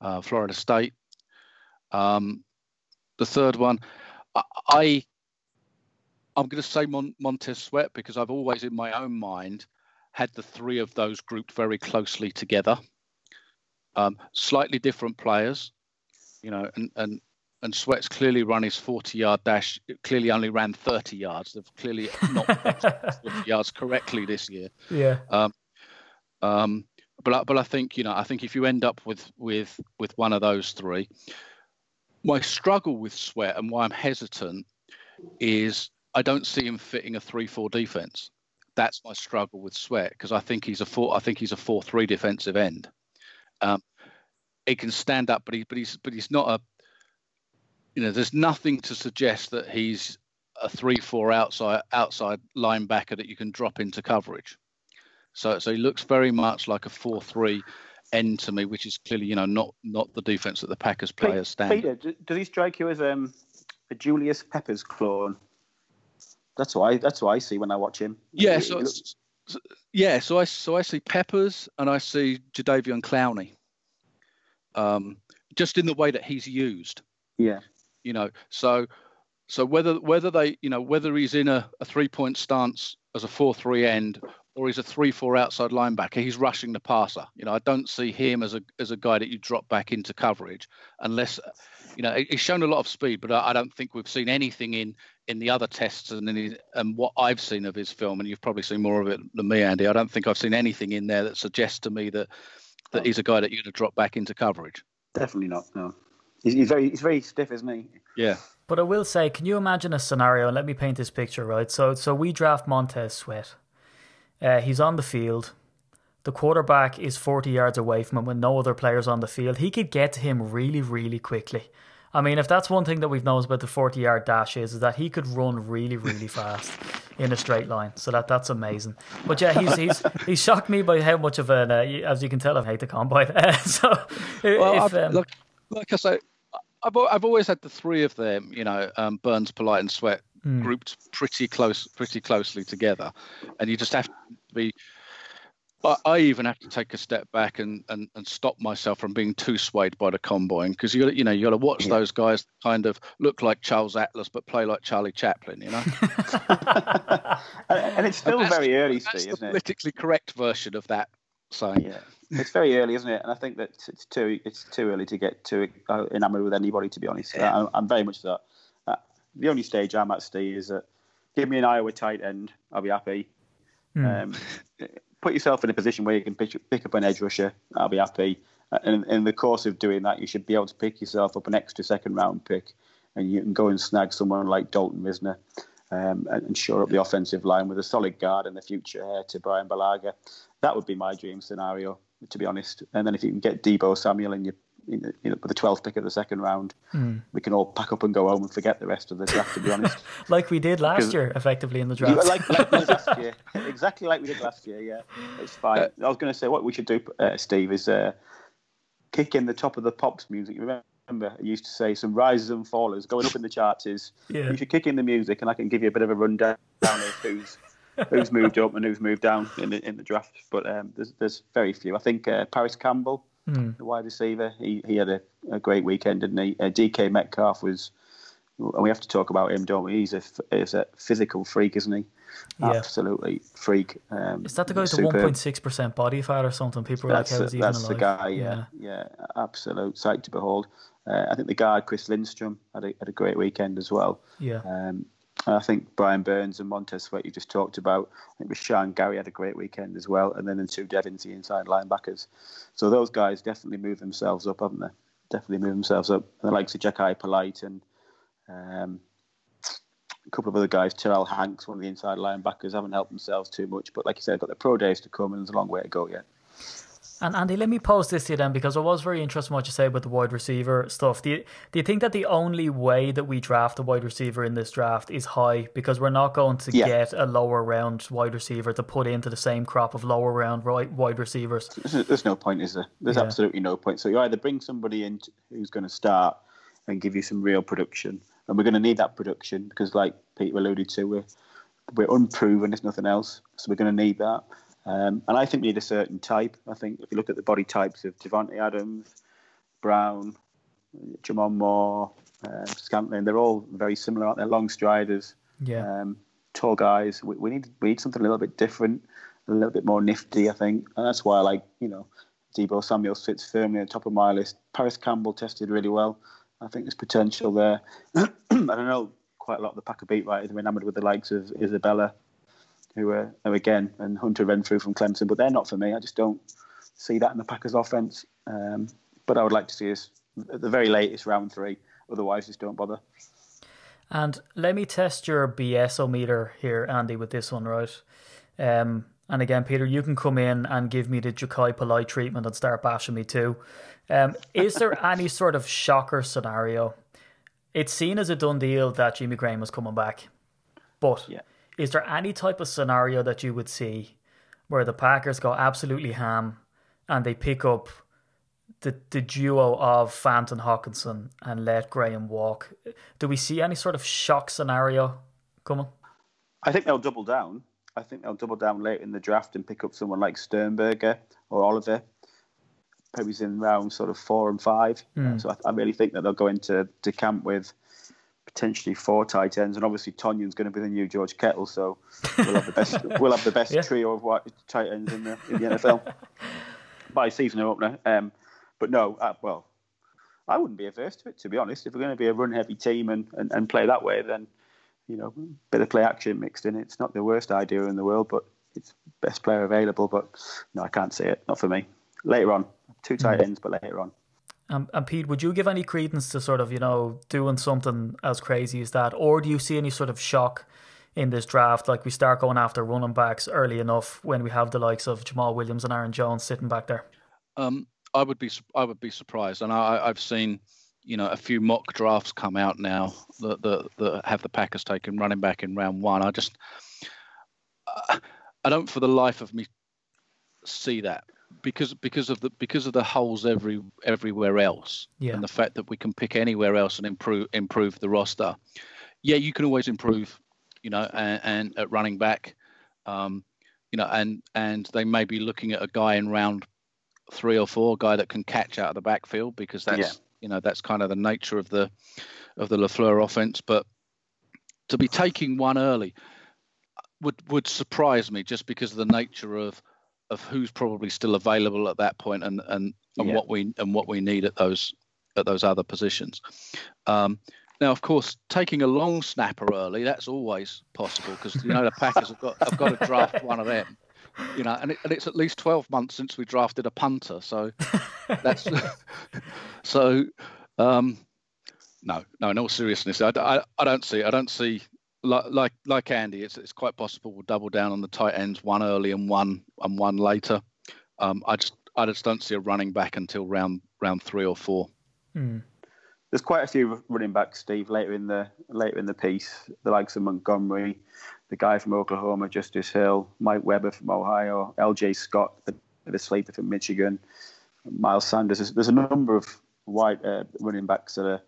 uh, Florida State. Um, the third one, I, I I'm going to say Mon- Montez Sweat because I've always in my own mind had the three of those grouped very closely together. Um, slightly different players, you know, and and and Sweat's clearly run his 40 yard dash, clearly only ran 30 yards. They've clearly not 40 yards correctly this year. Yeah. Um, but I, but I think you know I think if you end up with with with one of those three, my struggle with Sweat and why I'm hesitant is I don't see him fitting a three-four defense. That's my struggle with Sweat because I think he's a four. I think he's a four-three defensive end. Um, he can stand up, but he but he's but he's not a. You know, there's nothing to suggest that he's a three-four outside outside linebacker that you can drop into coverage. So so he looks very much like a four-three end to me, which is clearly you know not not the defense that the Packers players stand. Peter, do, does he strike you as um, a Julius Peppers clone? That's why that's what I see when I watch him. Yeah, He- so, he looks- so- yeah, so I so I see Peppers and I see Jadeveon Clowney. Um, just in the way that he's used, yeah, you know. So so whether whether they you know whether he's in a, a three point stance as a four three end or he's a three four outside linebacker, he's rushing the passer. You know, I don't see him as a as a guy that you drop back into coverage unless you know he's shown a lot of speed, but I, I don't think we've seen anything in in the other tests and in his, and what I've seen of his film, and you've probably seen more of it than me, Andy. I don't think I've seen anything in there that suggests to me that that he's a guy that you're going to drop back into coverage. definitely not. No, he's, he's very he's very stiff, isn't he? Yeah. But I will say, can you imagine a scenario? And let me paint this picture, right? So, so we draft Montez Sweat. Uh, he's on the field. The quarterback is 40 yards away from him with no other players on the field. He could get to him really, really quickly. I mean, if that's one thing that we've noticed about the 40 yard dash is, is that he could run really, really fast in a straight line. So that that's amazing. But yeah, he's he's he's shocked me by how much of an, uh, as you can tell, I hate the combine. so Well, if, I've, um, like, like I say, I've I've always had the three of them. You know, um, Burns, Polite, and Sweat grouped pretty close, pretty closely together, and you just have to be. I, I even have to take a step back and, and, and stop myself from being too swayed by the combine because you you know you got to watch those guys kind of look like Charles Atlas but play like Charlie Chaplin. You know, And, and it's still That's- very early, that's Steve, the isn't it? politically correct version of that saying. Yeah, it's very early, isn't it? And I think that it's too it's too early to get too uh, enamoured with anybody. To be honest, I, I'm very much that. Uh, the only stage I'm at, Steve, is that give me an Iowa tight end, I'll be happy. Um, put yourself in a position where you can pick, pick up an edge rusher, I'll be happy. Uh, And in the course of doing that, you should be able to pick yourself up an extra second round pick, and you can go and snag someone like Dalton Risner. Um, and, and shore up the offensive line with a solid guard and the future heir to Bryan Bulaga. That would be my dream scenario, to be honest. And then if you can get Deebo Samuel in your, you you know, with the 12th pick of the second round, we can all pack up and go home and forget the rest of the draft, to be honest. like we did last year, effectively in the draft. like, like last year. Exactly like we did last year, yeah. It's fine. I was going to say what we should do, uh, Steve, is uh, kick in the top of the Pops music. Remember, I used to say some rises and fallers going up in the charts is Yeah. you should kick in the music and I can give you a bit of a rundown of who's who's moved up and who's moved down in the in the draft. But um, there's there's very few. I think uh, Parris Campbell, the wide receiver, he he had a, a great weekend, didn't he? Uh, DK Metcalf was, and we have to talk about him, don't we? He's a f- he's a physical freak, isn't he? Yeah. Absolutely freak. Um, Is that the guy with the one point six percent body fat or something? People were That's, like, "How is the, he even that's the alive?" guy, yeah, yeah, absolute sight to behold. Uh, I think the guard Chris Lindstrom had a, had a great weekend as well. yeah, Um, and I think Brian Burns and Montez Sweat you just talked about. I think Rashan Gary had a great weekend as well, and then the two Devins, the inside linebackers. So those guys definitely move themselves up, haven't they? Definitely move themselves up. And the likes of Jachai Polite and um, a couple of other guys, Terrill Hanks, one of the inside linebackers, haven't helped themselves too much. But like you said, got the pro days to come, and there's a long way to go yet. And Andy, let me pose this to you then, because I was very interested in what you say about the wide receiver stuff. Do you, do you think that the only way that we draft a wide receiver in this draft is high because we're not going to Yeah. get a lower round wide receiver to put into the same crop of lower round right, wide receivers? There's, no point, is there? There's Yeah. absolutely no point. So you either bring somebody in who's going to start and give you some real production, and we're going to need that production because, like Peter alluded to, we're we're unproven. There's nothing else, so we're going to need that. Um, and I think we need a certain type. I think if you look at the body types of Davante Adams, Brown, J'Mon Moore, uh, Scantling, they're all very similar, aren't they? Long striders Yeah, um, tall guys. We, we need we need something a little bit different, a little bit more nifty. I think, and that's why I like you know, Deebo Samuel sits firmly at the top of my list. Parris Campbell tested really well. I think there's potential there. I don't know quite a lot of the Packer beat writers are enamoured with the likes of Isabella, who are who again, and Hunter Renfrow from Clemson, but they're not for me. I just don't see that in the Packers offense. Um, but I would like to see us at the very latest round three. otherwise, just don't bother. And let me test your BS meter here, Andy, with this one, right? Um, and again, Peter, you can come in and give me the Jachai Polite treatment and start bashing me too. Um, is there any sort of shocker scenario? It's seen as a done deal that Jimmy Graham is coming back. But Yeah. Is there any type of scenario that you would see where the Packers go absolutely ham and they pick up the, the duo of Fant and Hawkinson and let Graham walk? Do we see any sort of shock scenario coming? I think they'll double down. I think they'll double down late in the draft and pick up someone like Sternberger or Oliver. Probably in round sort of four and five. Uh, so I, I really think that they'll go into to camp with potentially four tight ends, and obviously Tonyan's going to be the new George Kittle. So we'll have the best we'll have the best Yeah. trio of white tight ends in the in the NFL by season opener. Um, but no, uh, well, I wouldn't be averse to it to be honest. If we're going to be a run heavy team and, and, and play that way, then you know, bit of play action mixed in. It's not the worst idea in the world, but it's best player available. But no, I can't see it. Not for me. Later on, two tight ends, but later on. Um, and Pete, would you give any credence to sort of, you know, doing something as crazy as that? Or do you see any sort of shock in this draft? Like we start going after running backs early enough when we have the likes of Jamaal Williams and Aaron Jones sitting back there? Um, I would be I would be surprised, and I, I've seen you know a few mock drafts come out now that that, that have the Packers taking running back in round one. I just uh, I don't for the life of me see that because because of the because of the holes every everywhere else Yeah. and the fact that we can pick anywhere else and improve improve the roster. Yeah, you can always improve, you know, and, and at running back, um, you know, and and they may be looking at a guy in round three or four, guy that can catch out of the backfield because that's Yeah. you know that's kind of the nature of the of the Lafleur offense. But to be taking one early would would surprise me just because of the nature of of who's probably still available at that point and and, and Yeah. what we and what we need at those at those other positions. Um, now, of course, taking a long snapper early that's always possible because you know the Packers have got have got to draft one of them. You know, and, it, and it's at least twelve months since we drafted a punter, so that's so. Um, no, no. In all seriousness, I, I, I don't see. I don't see like like like Andy. It's it's quite possible we'll double down on the tight ends, one early and one and one later. Um, I just I just don't see a running back until round round three or four. There's quite a few running backs, Steve, later in the later in the piece. The likes of Montgomery, the guy from Oklahoma, Justice Hill, Mike Weber from Ohio, L.J. Scott, the, the sleeper from Michigan, Miles Sanders. There's, there's a number of white uh, running backs that are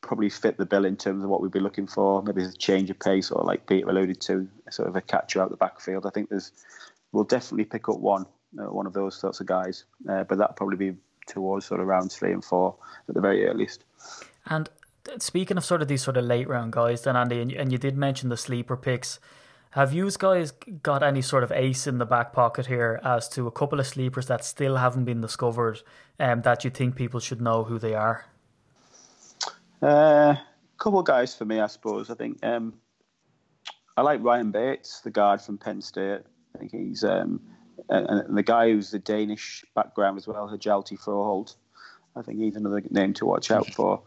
probably fit the bill in terms of what we'd be looking for. Maybe a change of pace, or like Peter alluded to, sort of a catcher out the backfield. I think there's we'll definitely pick up one uh, one of those sorts of guys, uh, but that'll probably be towards sort of round three and four at the very earliest. And speaking of sort of these sort of late round guys, then Andy, and you, and you did mention the sleeper picks. Have you guys got any sort of ace in the back pocket here as to a couple of sleepers that still haven't been discovered, um, that you think people should know who they are? Uh, couple of guys for me, I suppose. I think um, I like Ryan Bates, the guard from Penn State. I think he's um, and, and the guy who's the Danish background as well, Hjalte Froholdt. I think he's another name to watch out for.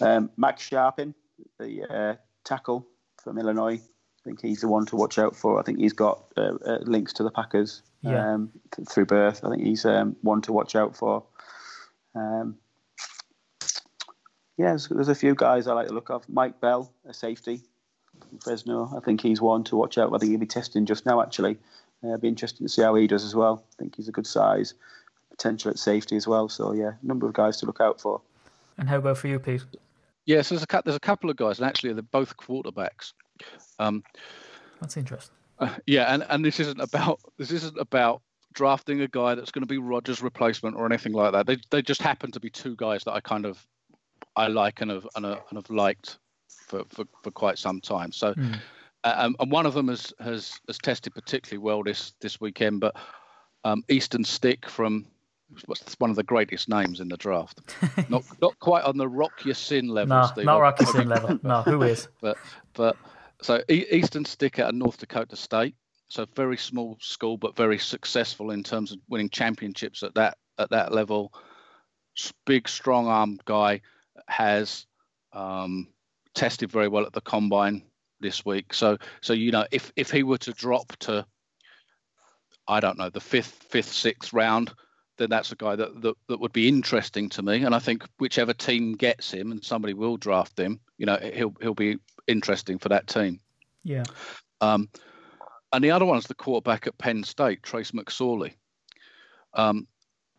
Um, Max Scharping, the uh, tackle from Illinois. I think he's the one to watch out for. I think he's got uh, uh, links to the Packers Yeah. um, th- through birth. I think he's um, one to watch out for. Um, yeah, there's, there's a few guys I like the look of. Mike Bell, a safety from Fresno. I think he's one to watch out. I think he'll be testing just now, actually. Uh, it'll be interesting to see how he does as well. I think he's a good size, potential at safety as well. So, yeah, a number of guys to look out for. And how about for you, Pete? Yes, there's a there's a couple of guys, and actually they're both quarterbacks. Um, That's interesting. Uh, yeah, and, and this isn't about this isn't about drafting a guy that's going to be Rodgers' replacement or anything like that. They they just happen to be two guys that I kind of I like and have and, have- and have liked for, for, for quite some time. So, uh, um, and one of them has, has has tested particularly well this this weekend. But um, Easton Stick from what's one of the greatest names in the draft. not not quite on the Rock Ya-Sin level, No, Steve. not I- Rocky Sin level. No, who is? but but so E- Easton Stick out of North Dakota State. So very small school, but very successful in terms of winning championships at that at that level. Big, strong armed guy has Um, tested very well at the combine this week. So so you know if if he were to drop to I don't know the fifth fifth sixth round, then that's a guy that, that that would be interesting to me. And I think whichever team gets him and somebody will draft him, you know he'll he'll be interesting for that team. Yeah. Um, and the other one's the quarterback at Penn State, Trace McSorley, um,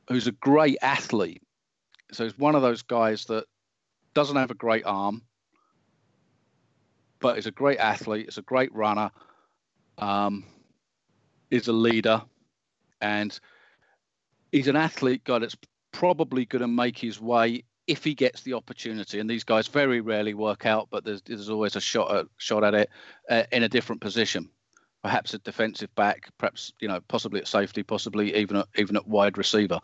who's a great athlete. So he's one of those guys that doesn't have a great arm, but is a great athlete. Is a great runner. Um, is a leader, and he's an athlete guy that's probably going to make his way if he gets the opportunity. And these guys very rarely work out, but there's there's always a shot at shot at it uh, in a different position. Perhaps a defensive back, perhaps you know, possibly at safety, possibly even at, even at wide receiver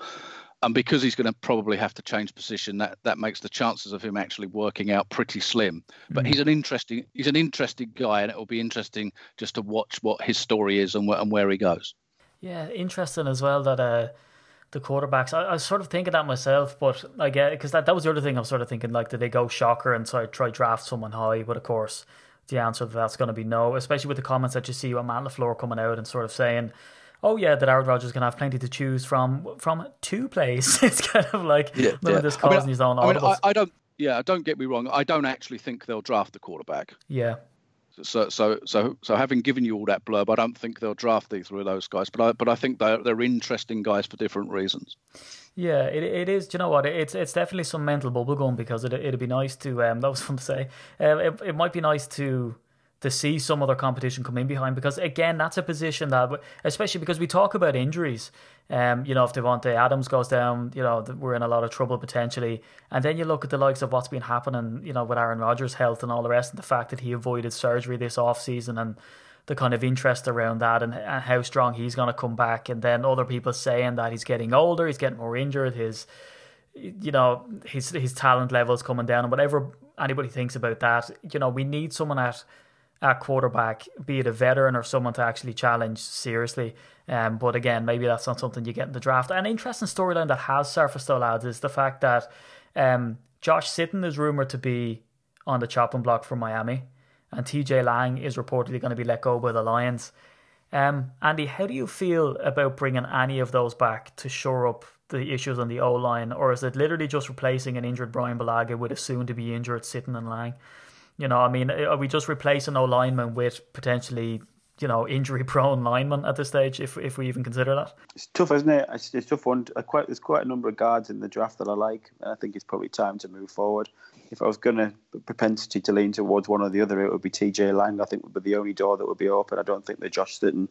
and because he's going to probably have to change position, that that makes the chances of him actually working out pretty slim. But mm. he's an interesting he's an interesting guy, and it will be interesting just to watch what his story is and, wh- and where he goes. Yeah, interesting as well that uh, the quarterbacks. I, I, was sort of thinking that myself, but I get because that, that was the other thing I was sort of thinking like, did they go shocker and try try draft someone high? But of course, the answer to that's going to be no. Especially with the comments that you see with Matt LaFleur coming out and sort of saying oh yeah, that Aaron Rodgers can have plenty to choose from from two plays. it's kind of like yeah, yeah. this causing I mean, his own I, mean, I, I, don't. Yeah, don't get me wrong. I don't actually think they'll draft the quarterback. Yeah. So so so so having given you all that blurb, I don't think they'll draft either of those guys. But I but I think they're they're interesting guys for different reasons. Yeah, it, it is. Do you know what? It's it's definitely some mental bubble gum because it it'd be nice to. Um, that was fun to say. Uh, it it might be nice to to see some other competition come in behind because again that's a position that especially because we talk about injuries. Um you know if Davante Adams goes down you know we're in a lot of trouble potentially. And then you look at the likes of what's been happening you know with Aaron Rodgers health and all the rest and the fact that he avoided surgery this off season and the kind of interest around that and, and how strong he's going to come back. And then other people saying that he's getting older he's getting more injured his you know his his talent levels coming down and whatever anybody thinks about that you know we need someone at at quarterback, be it a veteran or someone to actually challenge seriously. Um, but again, maybe that's not something you get in the draft. An interesting storyline that has surfaced, though, lads, is the fact that um, Josh Sitton is rumored to be on the chopping block for Miami, and TJ Lang is reportedly going to be let go by the Lions. Um, Andy, how do you feel about bringing any of those back to shore up the issues on the O line, or is it literally just replacing an injured Bryan Bulaga with a soon to be injured Sitton and Lang? You know, I mean, uh, are we just replacing O lineman with potentially, you know, injury prone lineman at this stage, if if we even consider that? It's tough, isn't it? It's, it's tough one. Uh, quite, there's quite a number of guards in the draft that I like. And i think it's probably time to move forward. If I was going to propensity to lean towards one or the other, it would be TJ Lang. I think would be the only door that would be open. I don't think the Josh Sitton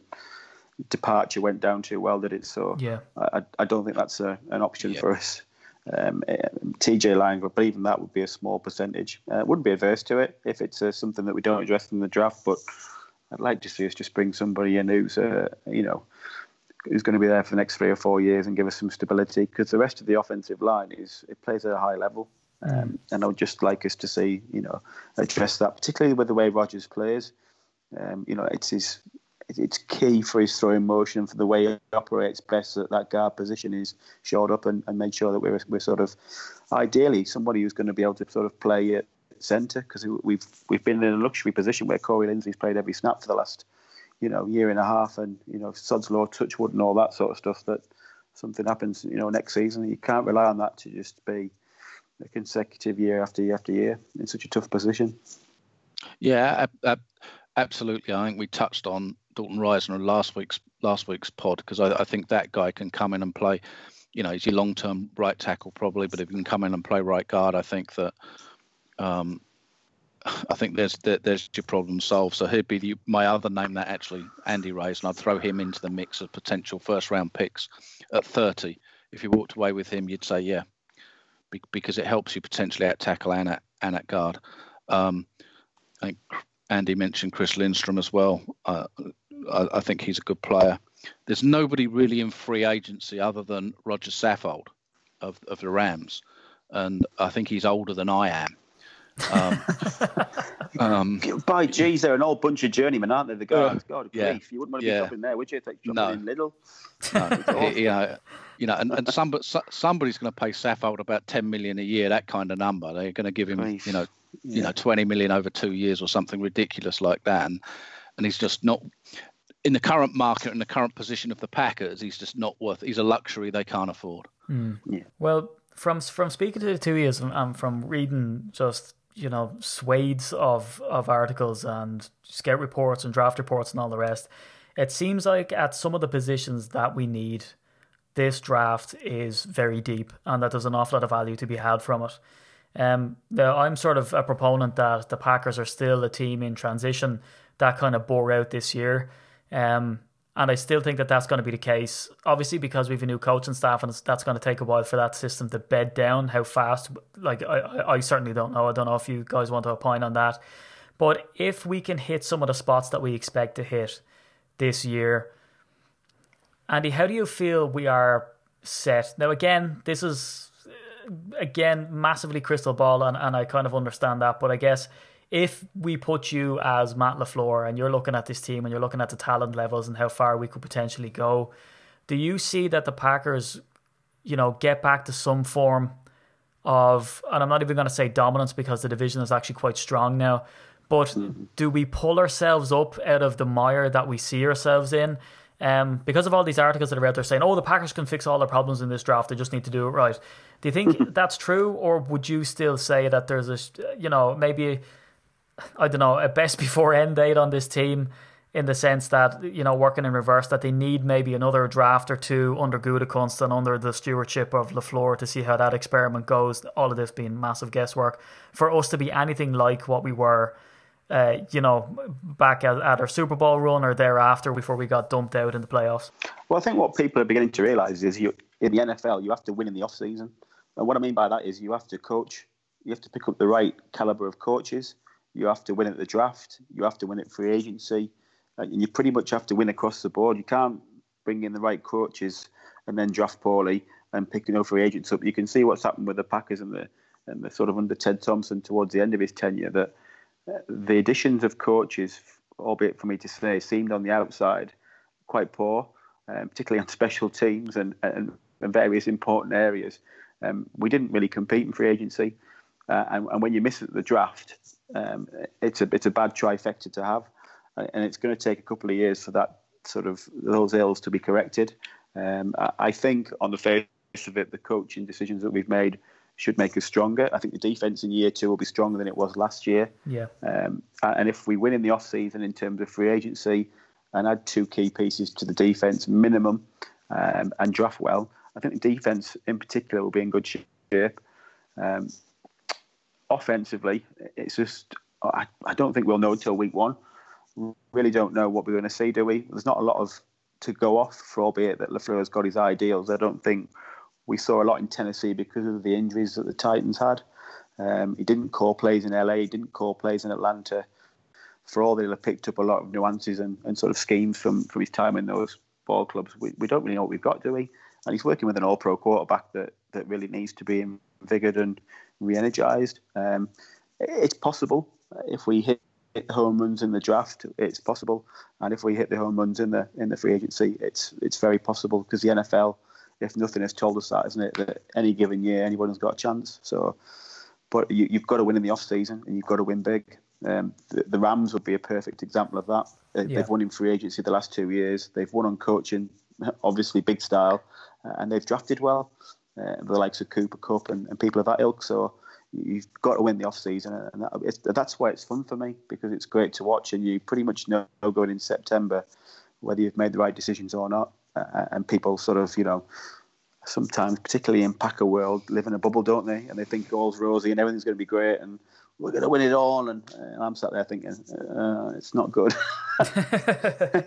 departure went down too well, did it? So yeah, I, I don't think that's a, an option yeah. for us um, eh, TJ Lang, but even that would be a small percentage. Uh, wouldn't be averse to it if it's uh, something that we don't address in the draft, but I'd like to see us just bring somebody in who's, uh, you know, who's going to be there for the next three or four years and give us some stability because the rest of the offensive line is it plays at a high level. Um, mm. and I would just like us to see, you know, address that, particularly with the way Rodgers plays. Um, you know, it's his it's key for his throwing motion for the way he operates best that that guard position is shored up and, and made sure that we're, we're sort of ideally somebody who's going to be able to sort of play at centre because we've we've been in a luxury position where Corey Linsley's played every snap for the last you know year and a half and you know Sod's Law touchwood and all that sort of stuff that something happens you know next season you can't rely on that to just be a consecutive year after year after year in such a tough position. Yeah, absolutely. I think we touched on Dalton Risner on last week's last week's pod because I, I, think that guy can come in and play. You know, he's your long term right tackle probably, but if he can come in and play right guard, I think that. Um, I think there's there, there's your problem solved. So he'd be the, my other name that actually Andy raised, and I'd throw him into the mix of potential first round picks at 30. If you walked away with him, you'd say yeah, because it helps you potentially at tackle and at and at guard. Um, I think Andy mentioned Chris Lindstrom as well. Uh, I, I, think he's a good player. There's nobody really in free agency other than Rodger Saffold of, of the Rams, and I think he's older than I am. Um, um, By geez, they're an old bunch of journeymen, aren't they? The guys, uh, God, yeah, grief. you wouldn't want to be yeah. shopping there, would you? Take shopping no. in Lidl. No, you know, you know, and, and somebody, somebody's going to pay Saffold about ten million a year, that kind of number. They're going to give him, grief. you know, you know, 20 million over two years or something ridiculous like that. And, and he's just not in the current market and the current position of the Packers. He's just not worth. He's a luxury they can't afford. Yeah. Well, from from speaking to the two years and, and from reading just you know swathes of of articles and scout reports and draft reports and all the rest, it seems like at some of the positions that we need, this draft is very deep and that there's an awful lot of value to be had from it. Um, now I'm sort of a proponent that the Packers are still a team in transition that kind of bore out this year. Um, and I still think that that's going to be the case. Obviously, because we have a new coaching staff, and that's going to take a while for that system to bed down. How fast? Like I, I, certainly don't know. I don't know if you guys want to opine on that. But if we can hit some of the spots that we expect to hit this year, Andy, how do you feel we are set now? Again, this is again massively crystal ball, and, and I kind of understand that. But I guess if we put you as Matt LaFleur and you're looking at this team and you're looking at the talent levels and how far we could potentially go, do you see that the Packers, you know, get back to some form of, and I'm not even going to say dominance because the division is actually quite strong now, but do we pull ourselves up out of the mire that we see ourselves in? Um, because of all these articles that are out there saying, "Oh, the Packers can fix all their problems in this draft; they just need to do it right." Do you think that's true, or would you still say that there's a, you know, maybe I don't know, a best before end date on this team in the sense that, you know, working in reverse, that they need maybe another draft or two under Gutekunst and under the stewardship of LaFleur to see how that experiment goes. All of this being massive guesswork. For us to be anything like what we were, uh, you know, back at, at our Super Bowl run or thereafter before we got dumped out in the playoffs. Well, I think what people are beginning to realise is you in the NFL, you have to win in the off season. And what I mean by that is you have to coach, you have to pick up the right caliber of coaches you have to win at the draft. You have to win at free agency. Uh, and you pretty much have to win across the board. You can't bring in the right coaches and then draft poorly and pick no free agents up. You can see what's happened with the Packers and the and the sort of under Ted Thompson towards the end of his tenure that uh, the additions of coaches, albeit for me to say, seemed on the outside quite poor, um, particularly on special teams and, and, and various important areas. Um, we didn't really compete in free agency. Uh, and, and, when you miss the draft, um, it's a it's a bad trifecta to have, and it's going to take a couple of years for that sort of those ills to be corrected. Um, I think on the face of it, the coaching decisions that we've made should make us stronger. I think the defense in year two will be stronger than it was last year. Yeah. Um, and if we win in the off season in terms of free agency and add two key pieces to the defense minimum um, and draft well, I think the defense in particular will be in good shape. Um, offensively, it's just I, I don't think we'll know until week one. Really don't know what we're going to see, do we? There's not a lot of to go off for, albeit that Lafleur's got his ideals. I don't think we saw a lot in Tennessee because of the injuries that the Titans had. Um, he didn't call plays in LA. He didn't call plays in Atlanta. For all that, he'll have picked up a lot of nuances and, and sort of schemes from, from his time in those ball clubs. We, we don't really know what we've got, do we? And he's working with an all-pro quarterback that, that really needs to be invigorated and re-energized. Um, it's possible if we hit, hit the home runs in the draft. It's possible, and if we hit the home runs in the in the free agency, it's it's very possible because the NFL, if nothing has told us that, isn't it? That any given year, anyone's got a chance. So, but you, have got to win in the off season, and you've got to win big. Um, the, the, Rams would be a perfect example of that. They, have won in free agency the last two years. They've won on coaching, obviously big style, and they've drafted well uh, the likes of Cooper Kupp and, and, people of that ilk. So you've got to win the off season, and that, that's why it's fun for me because it's great to watch, and you pretty much know going in September whether you've made the right decisions or not. Uh, and people sort of, you know, sometimes, particularly in Packer world, live in a bubble, don't they? And they think all's rosy and everything's going to be great, and we're going to win it all. And, and I'm sat there thinking, uh, it's not good.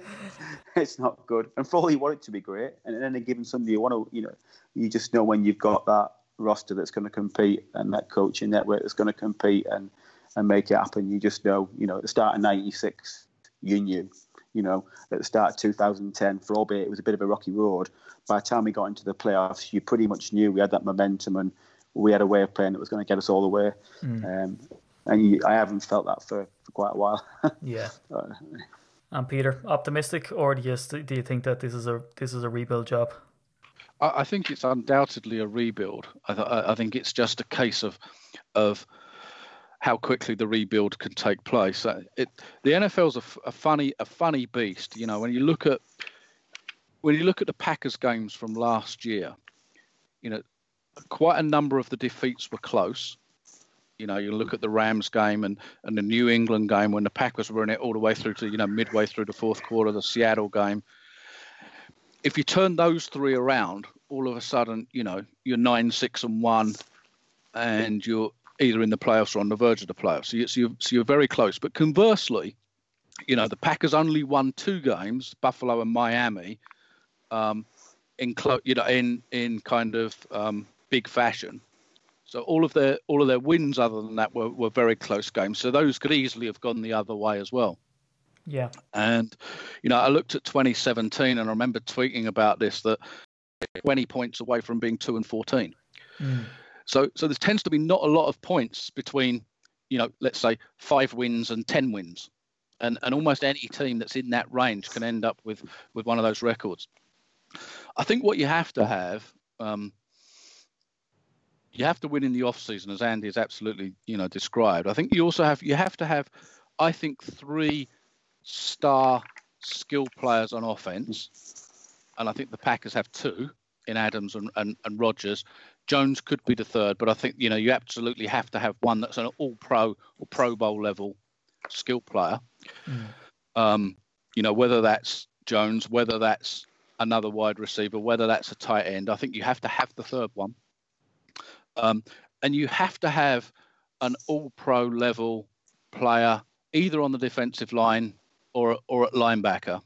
it's not good. And for all you want it to be great, and then any given Sunday, you want to, you know, you just know when you've got that roster that's going to compete and that coaching network that's going to compete and and make it happen. You just know, you know, at the start of '96, you knew. You know, at the start of 2010, for albeit it was a bit of a rocky road, by the time we got into the playoffs, you pretty much knew we had that momentum and we had a way of playing that was going to get us all the way. Mm. Um, and you, I haven't felt that for, for quite a while. yeah. And Peter, optimistic, or do you do you think that this is a this is a rebuild job? I, I think it's undoubtedly a rebuild. I, th- I think it's just a case of of how quickly the rebuild can take place. Uh, it, the NFL's a, f- a funny a funny beast. You know, when you look at when you look at the Packers games from last year, you know, quite a number of the defeats were close. You know, you look at the Rams game and, and the New England game when the Packers were in it all the way through to, you know, midway through the fourth quarter, the Seattle game. If you turn those three around, all of a sudden, you know, you're nine, six, and one, and you're either in the playoffs or on the verge of the playoffs. So, you, so, you're, so you're very close. But conversely, you know, the Packers only won two games, Buffalo and Miami, um, in clo- you know, in in kind of um, big fashion. So all of their all of their wins, other than that, were, were very close games. So those could easily have gone the other way as well. Yeah. And you know, I looked at 2017, and I remember tweeting about this that 20 points away from being two and 14. Mm. So so there tends to be not a lot of points between, you know, let's say five wins and 10 wins, and and almost any team that's in that range can end up with with one of those records. I think what you have to have. Um, you have to win in the off season, as Andy has absolutely, you know, described. I think you also have you have to have, I think, three star skill players on offense, and I think the Packers have two in Adams and, and, and Rodgers. Jones could be the third, but I think you know you absolutely have to have one that's an All Pro or Pro Bowl level skill player. Mm. Um, you know whether that's Jones, whether that's another wide receiver, whether that's a tight end. I think you have to have the third one. Um, and you have to have an all pro level player either on the defensive line or, or at linebacker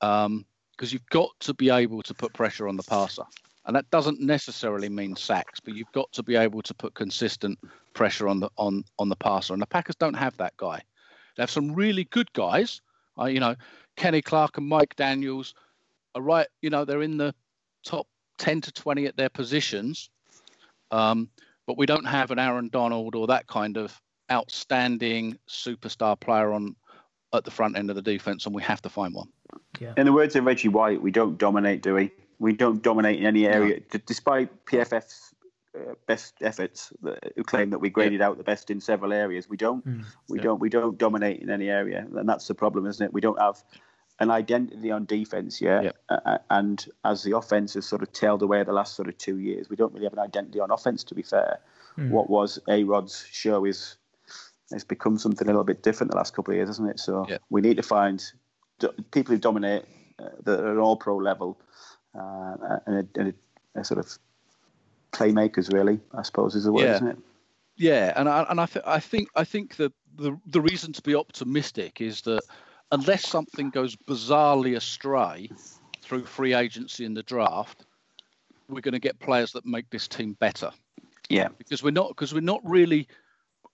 because um, you've got to be able to put pressure on the passer. And that doesn't necessarily mean sacks, but you've got to be able to put consistent pressure on the on on the passer. And the Packers don't have that guy. They have some really good guys. Uh, you know, Kenny Clark and Mike Daniels are right. You know, they're in the top ten to twenty at their positions. Um, but we don't have an Aaron Donald or that kind of outstanding superstar player on at the front end of the defense, and we have to find one. Yeah. In the words of Reggie White, we don't dominate, do we? We don't dominate in any area, no. despite PFF's uh, best efforts that, who claim that we graded yeah. out the best in several areas. We don't. Mm. We yeah. don't. We don't dominate in any area, and that's the problem, isn't it? We don't have an identity on defense yet. Yep. Uh, and as the offense has sort of tailed away the last sort of two years, we don't really have an identity on offense. To be fair, mm. what was A Rod's show is it's become something a little bit different the last couple of years, hasn't it? So yep. we need to find do, people who dominate uh, that are at all pro level uh, and, a, and a, a, sort of playmakers, really. I suppose is the word, yeah. isn't it? Yeah, and I and I, th- I think I think the, the the reason to be optimistic is that unless something goes bizarrely astray through free agency in the draft, we're going to get players that make this team better. Yeah, because we're not because we're not really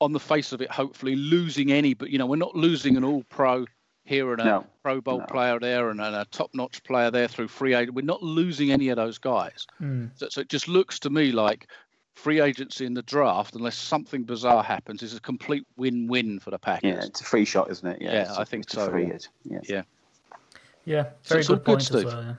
on the face of it. Hopefully, losing any, but you know, we're not losing an All-Pro here and a no. Pro Bowl no. player there and a top-notch player there through free agent. We're not losing any of those guys. Mm. So, so it just looks to me like free agency in the draft, unless something bizarre happens, is a complete win-win for the Packers. Yeah, it's a free shot, isn't it? Yeah, yeah I think so. Free yeah. yeah. Yeah, very so good point good as well. Yeah.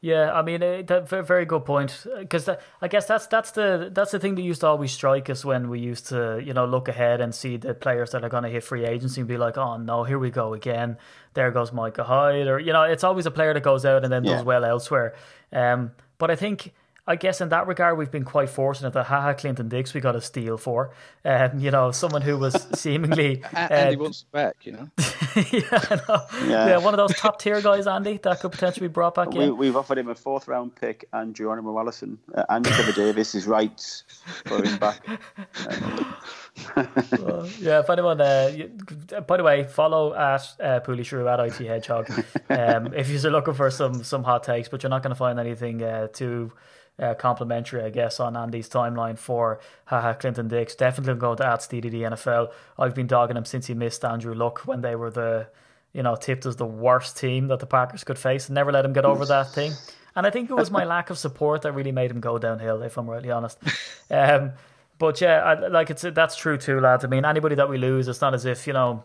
Yeah, I mean, uh, that, very good point. Because I guess that's that's the that's the thing that used to always strike us when we used to you know look ahead and see the players that are going to hit free agency and be like, oh no, here we go again. There goes Micah Hyde, or you know, it's always a player that goes out and then yeah. does well elsewhere. Um, but I think I guess in that regard, we've been quite fortunate that Ha Ha Clinton-Dix we got a steal for. Um, you know, someone who was seemingly. and uh, he wants back, you know? yeah, yeah, yeah. one of those top tier guys, Andy, that could potentially be brought back we, in. We've offered him a fourth round pick and Geronimo Allison. Uh, Andy Trevor Davis is rights for him back. uh, yeah, if anyone, uh, by the way, follow at uh, Pooley Shrew at IT Hedgehog um, if you're looking for some some hot takes, but you're not going to find anything uh, too uh, complimentary, I guess, on Andy's timeline for Ha Ha Clinton-Dix. Definitely going to add Steedy the NFL. I've been dogging him since he missed Andrew Luck when they were the, you know, tipped as the worst team that the Packers could face. Never let him get over that thing. And I think it was my lack of support that really made him go downhill, if I'm really honest. Um, but yeah, I, like it's that's true too, lads. I mean, anybody that we lose, it's not as if you know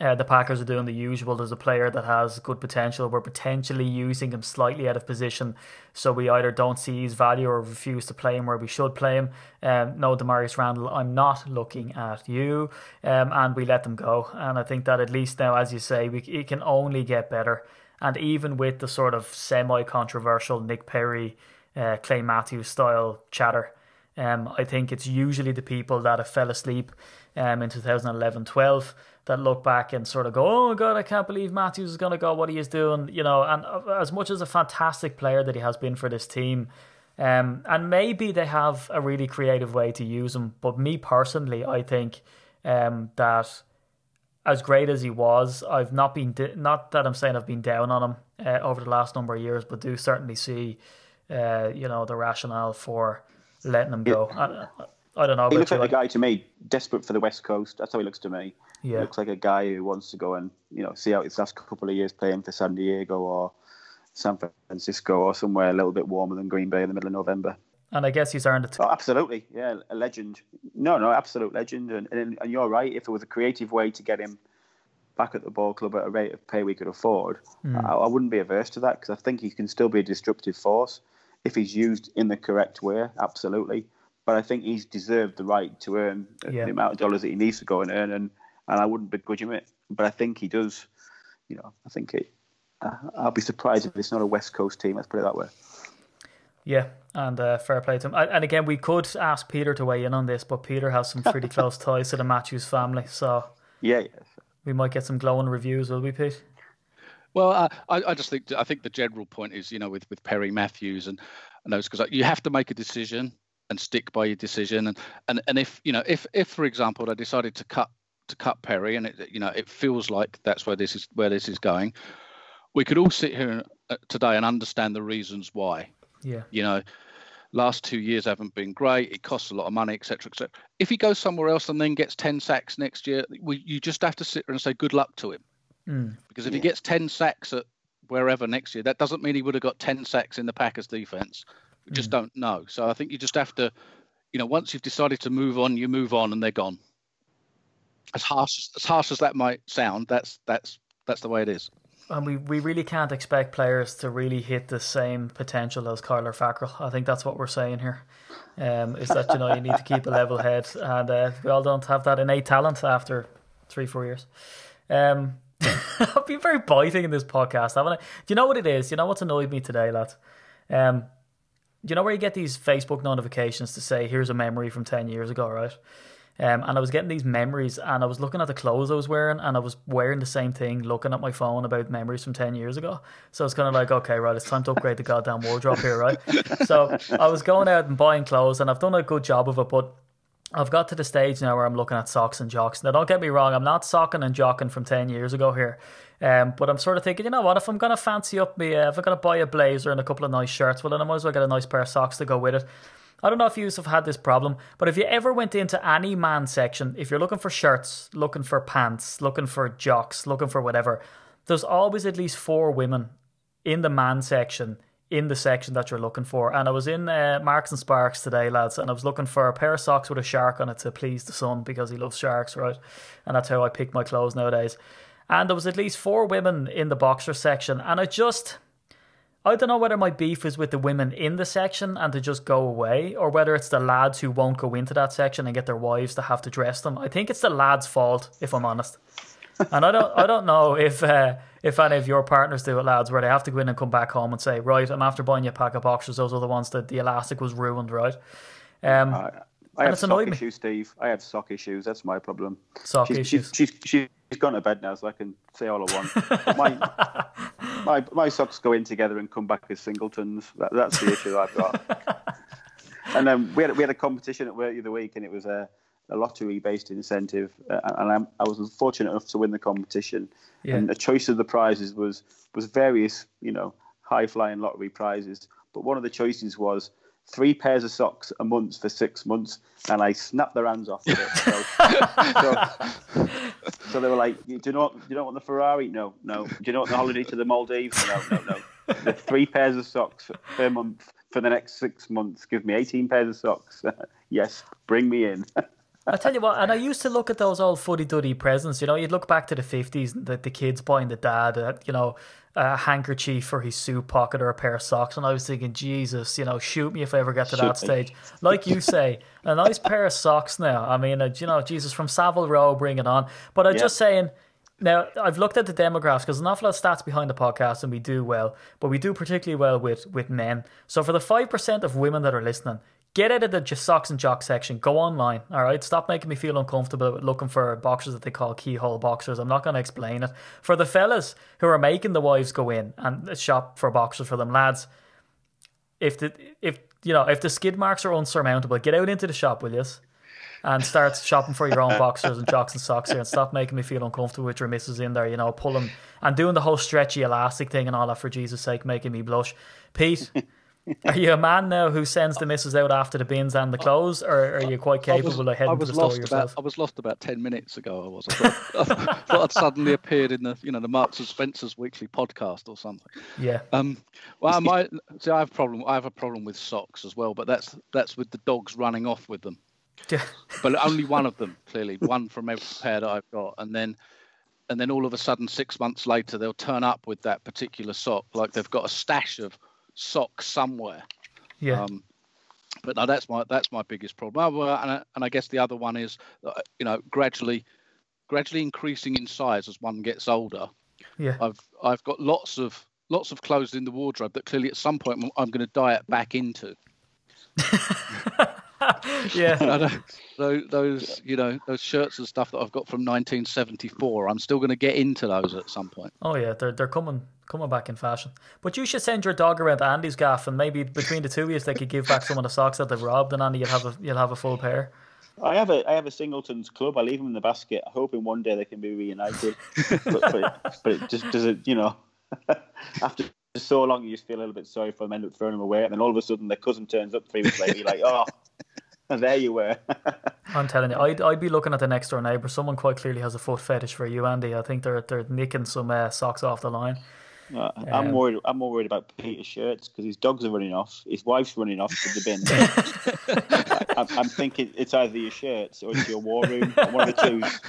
uh, the Packers are doing the usual. There's a player that has good potential. We're potentially using him slightly out of position, so we either don't see his value or refuse to play him where we should play him. Um, no, Damarious Randall, I'm not looking at you, um, and we let them go. And I think that at least now, as you say, we it can only get better. And even with the sort of semi-controversial Nick Perry, uh, Clay Matthews style chatter, um, I think it's usually the people that have fell asleep um, in 2011-12 that look back and sort of go, "Oh my god, I can't believe Matthews is going to go what he is doing." You know, and uh, as much as a fantastic player that he has been for this team, um, and maybe they have a really creative way to use him. But me personally, I think um, that as great as he was, I've not been not that I'm saying I've been down on him uh, over the last number of years, but do certainly see, uh, you know, the rationale for letting him go. I, I, don't know. He looks like, like a guy to me, desperate for the West Coast. That's how he looks to me. Yeah. He looks like a guy who wants to go and you know see out his last couple of years playing for San Diego or San Francisco or somewhere a little bit warmer than Green Bay in the middle of November. And I guess he's earned it. Oh, absolutely, yeah, a legend. No, no, absolute legend. And, and and you're right. If it was a creative way to get him back at the ball club at a rate of pay we could afford, Hmm. I, I wouldn't be averse to that because I think he can still be a disruptive force if he's used in the correct way. Absolutely. But I think he's deserved the right to earn Yeah. the amount of dollars that he needs to go and earn, and, and I wouldn't begrudge him it. But I think he does. You know, I think it. Uh, I'll be surprised if it's not a West Coast team. Let's put it that way. Yeah, and uh, fair play to him. And and again, we could ask Peter to weigh in on this, but Peter has some pretty close ties to the Matthews family, so Yeah, yeah. we might get some glowing reviews, will we, Pete? Well, I, I I just think I think the general point is you know with, with Perry Matthews and and those because you have to make a decision and stick by your decision and, and and if you know if if for example they decided to cut to cut Perry and it you know it feels like that's where this is where this is going, we could all sit here uh, today and understand the reasons why. Yeah. You know, last two years haven't been great. It costs a lot of money, etc., etc. If he goes somewhere else and then gets ten sacks next year, we, you just have to sit there and say good luck to him. Mm. Because if he gets 10 sacks at wherever next year, that doesn't mean he would have got 10 sacks in the Packers defense. We just don't know. So I think you just have to, you know, once you've decided to move on, you move on and they're gone. As harsh as, as harsh as that might sound, that's that's that's the way it is. And we, we really can't expect players to really hit the same potential as Kyler Fackrell. I think that's what we're saying here. Um, is that you know you need to keep a level head, and uh, we all don't have that innate talent after three four years. Um, I've been very biting in this podcast, haven't I? Do you know what it is? You know what's annoyed me today, lads? Um, do you know where you get these Facebook notifications to say here's a memory from ten years ago, right? Um, and I was getting these memories, and I was looking at the clothes I was wearing, and I was wearing the same thing, looking at my phone about memories from 10 years ago. So it's kind of like, okay, right, it's time to upgrade the goddamn wardrobe here, right? so I was going out and buying clothes, and I've done a good job of it, but I've got to the stage now where I'm looking at socks and jocks. Now, don't get me wrong, I'm not socking and jocking from 10 years ago here. Um, but I'm sort of thinking, you know what, if I'm to fancy up me, uh, if I'm to buy a blazer and a couple of nice shirts, well, then I might as well get a nice pair of socks to go with it. I don't know if you have had this problem, but if you ever went into any man section, if you're looking for shirts, looking for pants, looking for jocks, looking for whatever, there's always at least four women in the man section in the section that you're looking for. And I was in uh, Marks and Sparks today, lads, and I was looking for a pair of socks with a shark on it to please the son because he loves sharks, right? And that's how I pick my clothes nowadays. And there was at least four women in the boxer section, and I just. I don't know whether my beef is with the women in the section and to just go away, or whether it's the lads who won't go into that section and get their wives to have to dress them. I think it's the lads' fault, if I'm honest. And I don't, I don't know if uh, if any of your partners do it, lads, where they have to go in and come back home and say, right, I'm after buying you a pack of boxers. Those are the ones that the elastic was ruined, right? Um, I, I have sock issues, Steve. I have sock issues. That's my problem. Sock she's, issues. She's, she's, she's gone to bed now, so I can say all I want. my, my my socks go in together and come back as singletons. That, that's the issue I've got. and then we had we had a competition at work the other week, and it was a, a lottery based incentive, uh, and I'm, I was fortunate enough to win the competition. Yeah. And the choice of the prizes was was various, you know, high flying lottery prizes. But one of the choices was three pairs of socks a month for six months, and I snapped their hands off it. So, so, so they were like, "Do you know? Do you know what the Ferrari? No, no. Do you know what the holiday to the Maldives? No, no, no. The three pairs of socks per month for the next six months. Give me eighteen pairs of socks. yes, bring me in. I tell you what, and I used to look at those old fuddy duddy presents. You know, you'd look back to the fifties, the the kids buying the dad, uh, you know, a handkerchief for his suit pocket or a pair of socks, and I was thinking, Jesus, you know, shoot me if I ever get to that me. stage. Like you say, a nice pair of socks. Now, I mean, uh, you know, Jesus from Savile Row, bring it on. But I'm Yeah. just saying. Now, I've looked at the demographics because an awful lot of stats behind the podcast, and we do well, but we do particularly well with, with men. So, for the 5% of women that are listening, get out of the just socks and jocks section. Go online, all right? Stop making me feel uncomfortable with looking for boxers that they call keyhole boxers. I'm not going to explain it. For the fellas who are making the wives go in and shop for boxers for them, lads, if the if you know if the skid marks are unsurmountable, get out into the shop, will you? And start shopping for your own boxers and jocks and socks here, and stop making me feel uncomfortable with your missus in there. You know, pulling and doing the whole stretchy elastic thing and all that for Jesus' sake, making me blush. Pete, are you a man now who sends the missus out after the bins and the clothes, or are you quite I was, capable of heading to the store yourself? about I was lost about ten minutes ago. I was. I thought, I thought I'd suddenly appeared in the you know the Marks and Spencers weekly podcast or something. Yeah, Um, well, I might see. I have a problem. I have a problem with socks as well, but that's that's with the dogs running off with them. Yeah. But only one of them, clearly, one from every pair that I've got, and then and then all of a sudden, six months later, they'll turn up with that particular sock, like they've got a stash of socks somewhere. yeah. Um, but no, that's my that's my biggest problem. Oh, and, I, and I guess the other one is, uh, you know, gradually, gradually increasing in size as one gets older. Yeah. I've I've got lots of lots of clothes in the wardrobe that clearly at some point I'm- going to diet back into. yeah. I don't- those, those you know those shirts and stuff that I've got from 1974. I'm still going to get into those at some point. Oh yeah, they're they're coming coming back in fashion. But you should send your dog around to Andy's gaff, and maybe between the two of you, they could give back some of the socks that they've robbed, and Andy, you'll have a you'll have a full pair. I have a I have a singletons club. I leave them in the basket, hoping one day they can be reunited. but, but, it, but it just doesn't, you know. after so long, you just feel a little bit sorry for them, end up throwing them away, and then all of a sudden, their cousin turns up three weeks later. You're like, oh, and there you were. I'm telling you, I'd, I'd be looking at the next door neighbour. Someone quite clearly has a foot fetish for you, Andy. I think they're they're nicking some uh, socks off the line. Uh, I'm Um, worried. I'm more worried about Peter's shirts because his dogs are running off. His wife's running off to the bin. I'm, I'm thinking it's either your shirts or it's your war room. One of the two's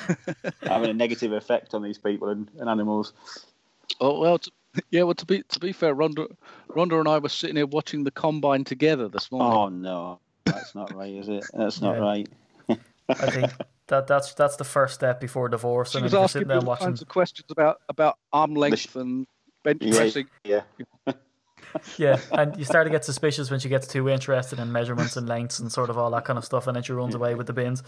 having a negative effect on these people and, and animals. Oh well, t yeah. Well, to be to be fair, Ronda, Ronda and I were sitting here watching the combine together this morning. Oh no, that's not right, is it? That's not Yeah. right. I think that that's that's the first step before divorce. she and was if you're asking sitting all watching, kinds of questions about about arm length and bench Yeah, pressing. yeah. yeah, and you start to get suspicious when she gets too interested in measurements and lengths and sort of all that kind of stuff, and then she runs away with the bins.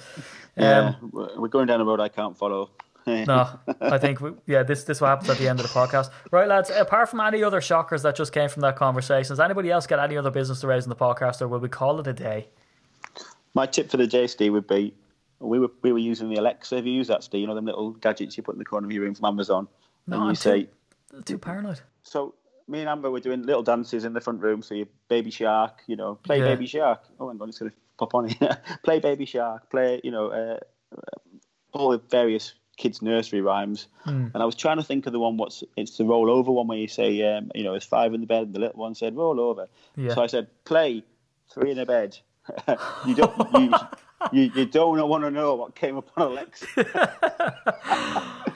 Yeah, Um, we're we're going down a road I can't follow. No, I think we, yeah, this this what happens at the end of the podcast, right, lads? Apart from any other shockers that just came from that conversation, has anybody else got any other business to raise in the podcast, or will we call it a day? My tip for the JSD would be we were we were using the Alexa. Have you used that, Steve? You know them little gadgets you put in the corner of your room from Amazon, No, and you I'm say. Too paranoid. So me and Amber were doing little dances in the front room. So you baby shark, you know, play Yeah. baby shark. Oh, hang on, it's gonna pop on here. play baby shark. Play, you know, uh, all the various kids' nursery rhymes. Hmm. And I was trying to think of the one. What's it's the roll over one where you say, um, you know, there's five in the bed. And the little one said roll over. Yeah. So I said play three in a bed. you don't. You, you, you don't want to know what came up on Alexa.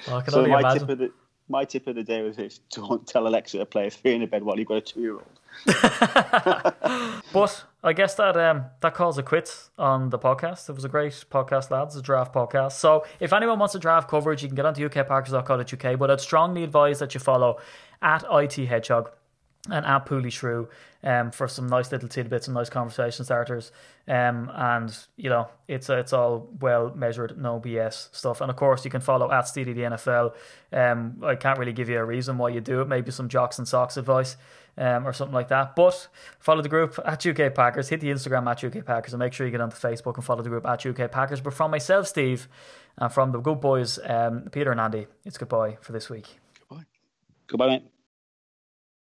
Oh, I can So only my imagine. tip of the my tip of the day was this: don't tell Alexa to play a three in a bed while you've got a two-year-old. But I guess that um, that calls it quits on the podcast. It was a great podcast, lads, a draft podcast. So if anyone wants a draft coverage, you can get onto ukpackers.co.uk. But I'd strongly advise that you follow at IT Hedgehog and at Pooley Shrew um, for some nice little tidbits and nice conversation starters. Um, and you know, it's it's all well measured, no BS stuff. And of course, you can follow at Steely the NFL. Um, I can't really give you a reason why you do it. Maybe some jocks and socks advice. Um, or something like that. But follow the group at UK Packers, hit the Instagram at UK Packers, and make sure you get onto Facebook and follow the group at UK Packers. But from myself, Steve, and from the good boys, um, Peter and Andy, it's goodbye for this week. Goodbye. Goodbye, mate.